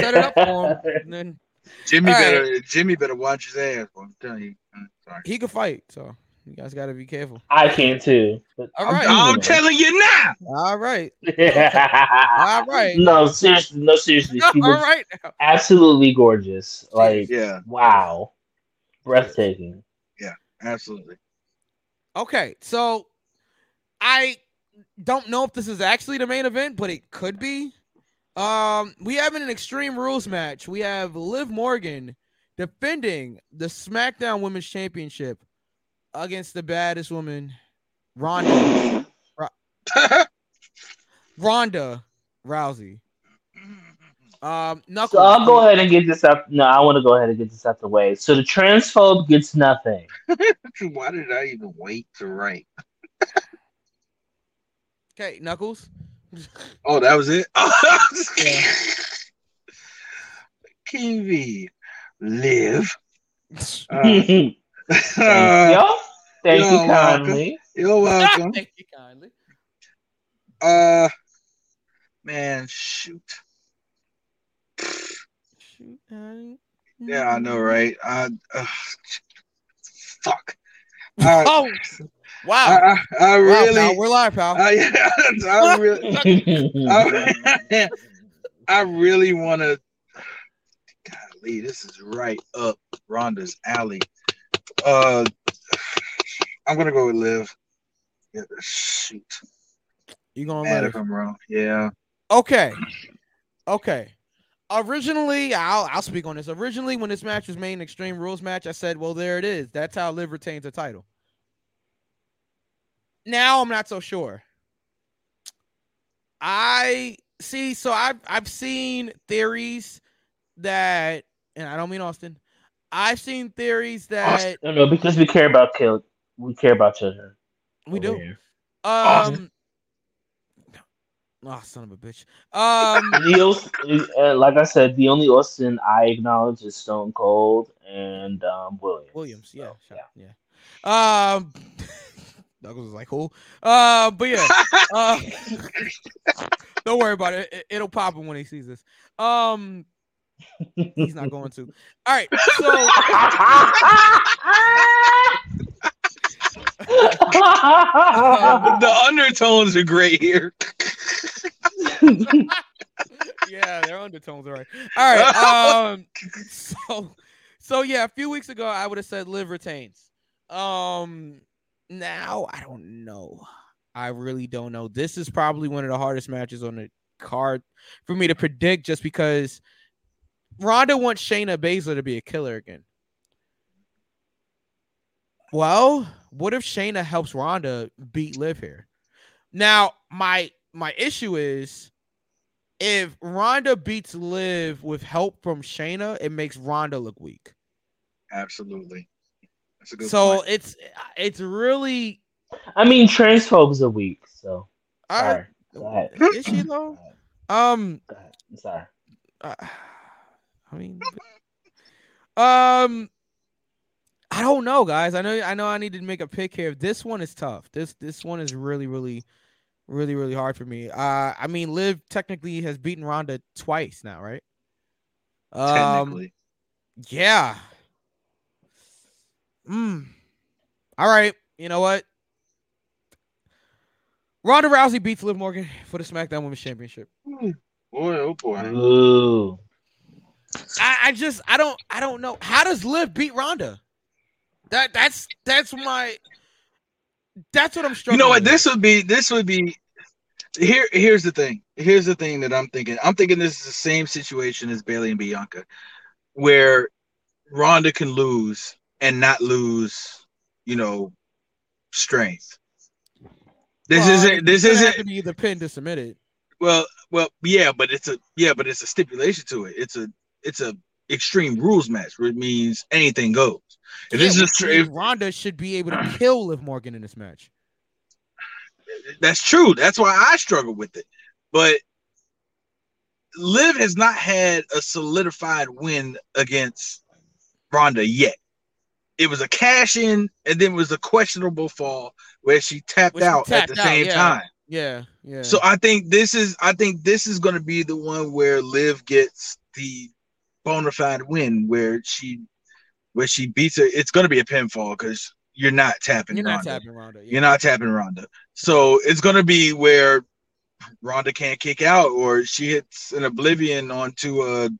set it up for him. And then Jimmy All better Jimmy better watch his ass. boy. I'm telling you. Uh, Sorry. he could fight, so you guys got to be careful. I can too. All right. I'm, I'm telling you now. all right, All right. No, seriously, no, seriously. She all was right. Now. absolutely gorgeous. Like, Yeah, wow, breathtaking. Yeah, absolutely. Okay, so I don't know if this is actually the main event, but it could be. Um, we have an Extreme Rules match. We have Liv Morgan defending the SmackDown Women's Championship against the baddest woman, Ronda Ronda Rousey. Um, Knuckles. So I'll go ahead and get this up. No, I want to go ahead and get this out the way. So the transphobe gets nothing. Why did I even wait to write? Okay, Knuckles. Oh, that was it. Yeah. King live. Uh, Thank you. Thank you're you welcome. kindly. you're welcome. Thank you kindly. Uh, man, shoot. Shoot, honey. Yeah, I know, right? I, uh, fuck. I, Oh, wow. I, I, I Wow, really, pal, we're live, pal. I, I really, I, I really want to. Golly, this is right up Ronda's alley. Uh, I'm gonna go with Liv. Yeah, shoot, you going mad live? if I'm wrong. Yeah, Okay. Okay. Originally, I'll I'll speak on this. Originally, when this match was made an Extreme Rules match, I said, "Well, there it is. That's how Liv retains the title." Now I'm not so sure. I see. So I've I've seen theories that, and I don't mean Austin. I've seen theories that no, no, because we care about kill. We care about children. we do. here. Um. Oh, son of a bitch. Um. The Aus- uh, like I said, the only Austin I acknowledge is Stone Cold and um, Williams. Williams, yeah, So, shout- yeah. Um, Douglas was like, "Who?" Uh, but yeah, uh, don't worry about it. it. It'll pop him when he sees this. Um, he's not going to. All right, so the undertones are great here. yeah, their undertones are right. All right. Um, so, so yeah, a few weeks ago, I would have said Liv retains. Um, now I don't know. I really don't know. This is probably one of the hardest matches on the card for me to predict, just because Ronda wants Shayna Baszler to be a killer again. Well, what if Shayna helps Ronda beat Liv here? Now, my my issue is if Ronda beats Liv with help from Shayna, it makes Ronda look weak. Absolutely, that's a good. So point. it's it's really I mean, transphobes are weak. So I, sorry. Go ahead. is she though? Um, Go ahead. I'm sorry. uh, I mean, um, I don't know, guys. I know I know I need to make a pick here. This one is tough. This this one is really really really really hard for me. Uh, I mean, Liv technically has beaten Ronda twice now, right? Um, technically, Yeah. Mm. All right. You know what? Ronda Rousey beats Liv Morgan for the SmackDown Women's Championship. boy, oh boy. Ooh. I, I just I don't I don't know. How does Liv beat Ronda? That that's that's my that's what I'm struggling. You know what? with. This would be. This would be. Here, here's the thing. Here's the thing that I'm thinking. I'm thinking this is the same situation as Bayley and Bianca, where Ronda can lose and not lose, you know, strength. This Well, isn't. This it's gonna have isn't. to be either pinned or submitted. Well, well, yeah, but it's a yeah, but it's a stipulation to it. It's a it's a extreme rules match, which means anything goes. If Yeah, this is a which str- means if, Ronda should be able to kill Liv Morgan in this match. that's true. That's why I struggle with it. But Liv has not had a solidified win against Ronda yet. It was a cash in, and then it was a questionable fall where she tapped out at the out, same yeah. time. Yeah, yeah. So I think this is I think this is going to be the one where Liv gets the bona fide win, where she where she beats her. It's going to be a pinfall because you're not tapping. you're not tapping Ronda. You're not tapping Ronda. So it's going to be where Ronda can't kick out, or she hits an oblivion onto a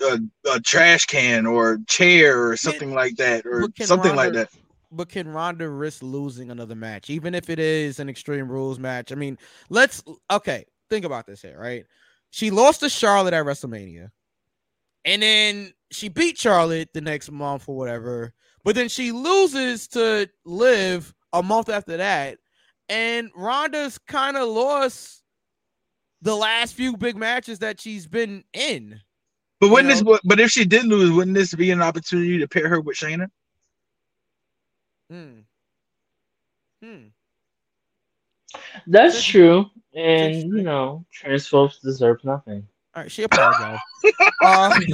a, a trash can or chair or something like that, or something like that. But can Ronda risk losing another match, even if it is an Extreme Rules match? I mean, let's okay. Think about this here, right? She lost to Charlotte at WrestleMania, and then she beat Charlotte the next month or whatever. But then she loses to Liv a month after that, and Ronda's kind of lost the last few big matches that she's been in. But wouldn't you this? But if she did lose, wouldn't this be an opportunity to pair her with Shayna? Hmm. Hmm. That's true, and you know, trans folks deserve nothing. All right, she apologized. uh,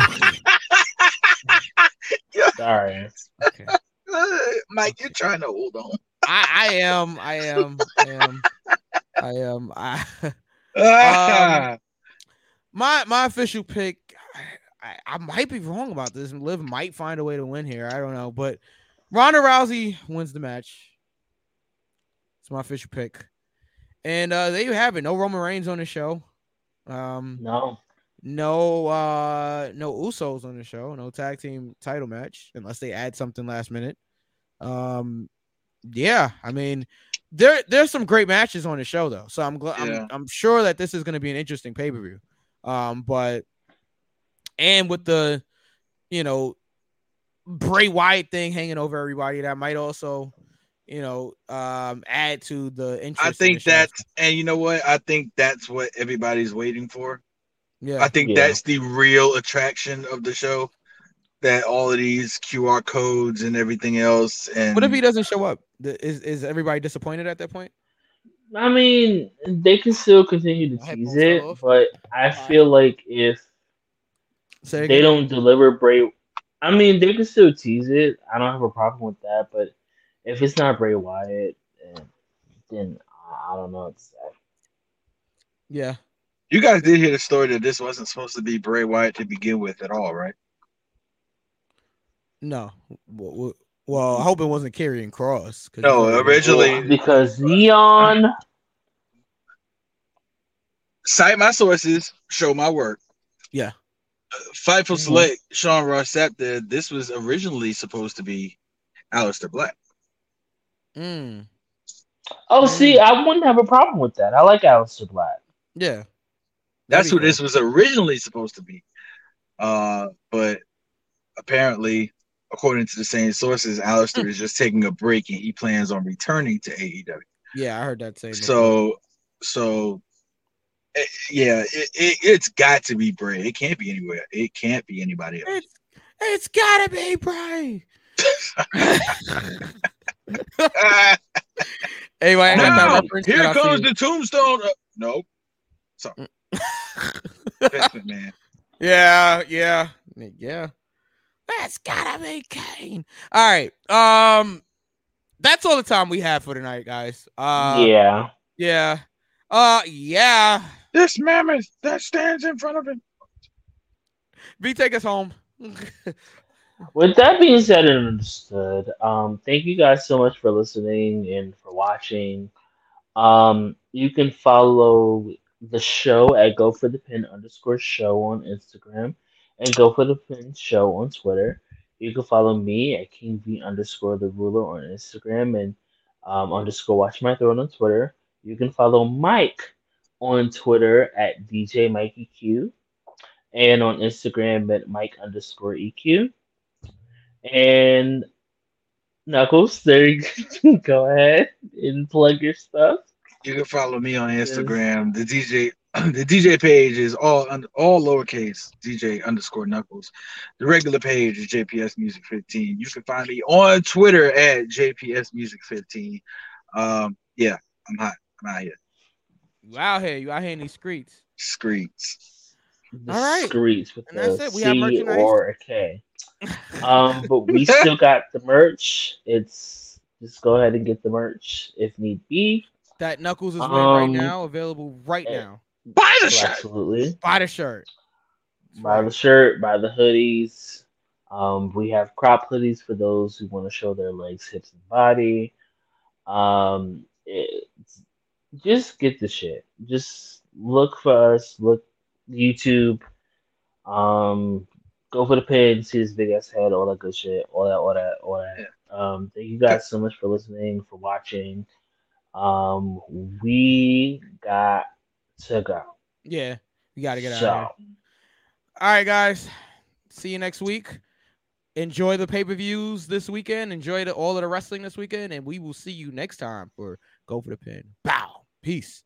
Sorry. okay. Mike, you're trying to hold on. I, I am. I am. I am. I am. I, Ah, my my official pick. I, I, I might be wrong about this. and Liv might find a way to win here. I don't know, but Ronda Rousey wins the match. It's my official pick, and uh there you have it. No Roman Reigns on the show. Um, No. No uh no Usos on the show. No tag team title match unless they add something last minute. Um, yeah, I mean, there there's some great matches on the show though, so I'm glad Yeah. I'm, I'm sure that this is going to be an interesting pay per view. Um, but and with the you know Bray Wyatt thing hanging over everybody, that might also you know um add to the interest. I in think the that's, and you know what? I think that's what everybody's waiting for. Yeah. I think Yeah. that's the real attraction of the show. That all of these QR codes and everything else, and what if he doesn't show up? Is is everybody disappointed at that point? I mean, they can still continue to tease it, off. but I feel like if Say they don't deliver Bray, I mean, they can still tease it. I don't have a problem with that, but if it's not Bray Wyatt, then, then I don't know what to say. Yeah. You guys did hear the story that this wasn't supposed to be Bray Wyatt to begin with at all, right? No. Well, well- well, I hope it wasn't Karrion Cross. 'cause No, originally- because Neon, Cite my sources, show my work. Yeah. Uh, Fightful Mhm. Select, Sean Ross Sapp did. This was originally supposed to be Aleister Black. Mm, oh, see, I wouldn't have a problem with that. I like Aleister Black. yeah. That's who this was originally supposed to be. Uh, but apparently, according to the same sources, Aleister Hmm. is just taking a break and he plans on returning to AEW. Yeah, I heard that same. So, so eh, yeah, it, it, it's got to be Bray. It can't be anywhere. It can't be anybody else. it's it's gotta be Bray. Anyway, I got that reference. here comes the tombstone. Uh, nope. it. Vince McMahon. yeah, yeah, yeah. That's gotta be Kane. All right. Um, that's all the time we have for tonight, guys. Uh, yeah. yeah. Uh, yeah. This mammoth that stands in front of him. B, take us home. With that being said and understood, um, thank you guys so much for listening and for watching. Um, you can follow the show at Go for the Pin underscore show on Instagram and Go for the Pin show on Twitter. You can follow me at King V underscore the ruler on Instagram and um, underscore watch my throne on Twitter. You can follow Mike on Twitter at DJ Mikey Q and on Instagram at Mike underscore EQ. And Knuckles, there you go ahead and plug your stuff. You can follow me on Instagram. The DJ the DJ page is all un- all lowercase DJ underscore Knuckles. The regular page is JPS Music 15. You can find me on Twitter at JPS Music 15. Um, yeah, I'm hot. I'm out here. You out here. You out here in these streets. Screets. The All right. Screech with And that's the it. We have C merchandise. or a K. Um, but we still got the merch. It's just go ahead and get the merch if need be. That Knuckles is wearing right Um, now, available right now. Buy the shirt. Absolutely. Buy the shirt. Buy the shirt, buy the hoodies. Um, we have crop hoodies for those who want to show their legs, hips, and body. Um, it's, just get the shit. Just look for us. Look YouTube. Um, go for the pin. See his big ass head. All that good shit. All that. All that. All that. Um, thank you guys so much for listening, for watching. Um, we got to go. Yeah, we got to get out So. All right, guys. See you next week. Enjoy the pay per views this weekend. Enjoy the, all of the wrestling this weekend, and we will see you next time for Go for the Pin. Bow. Peace.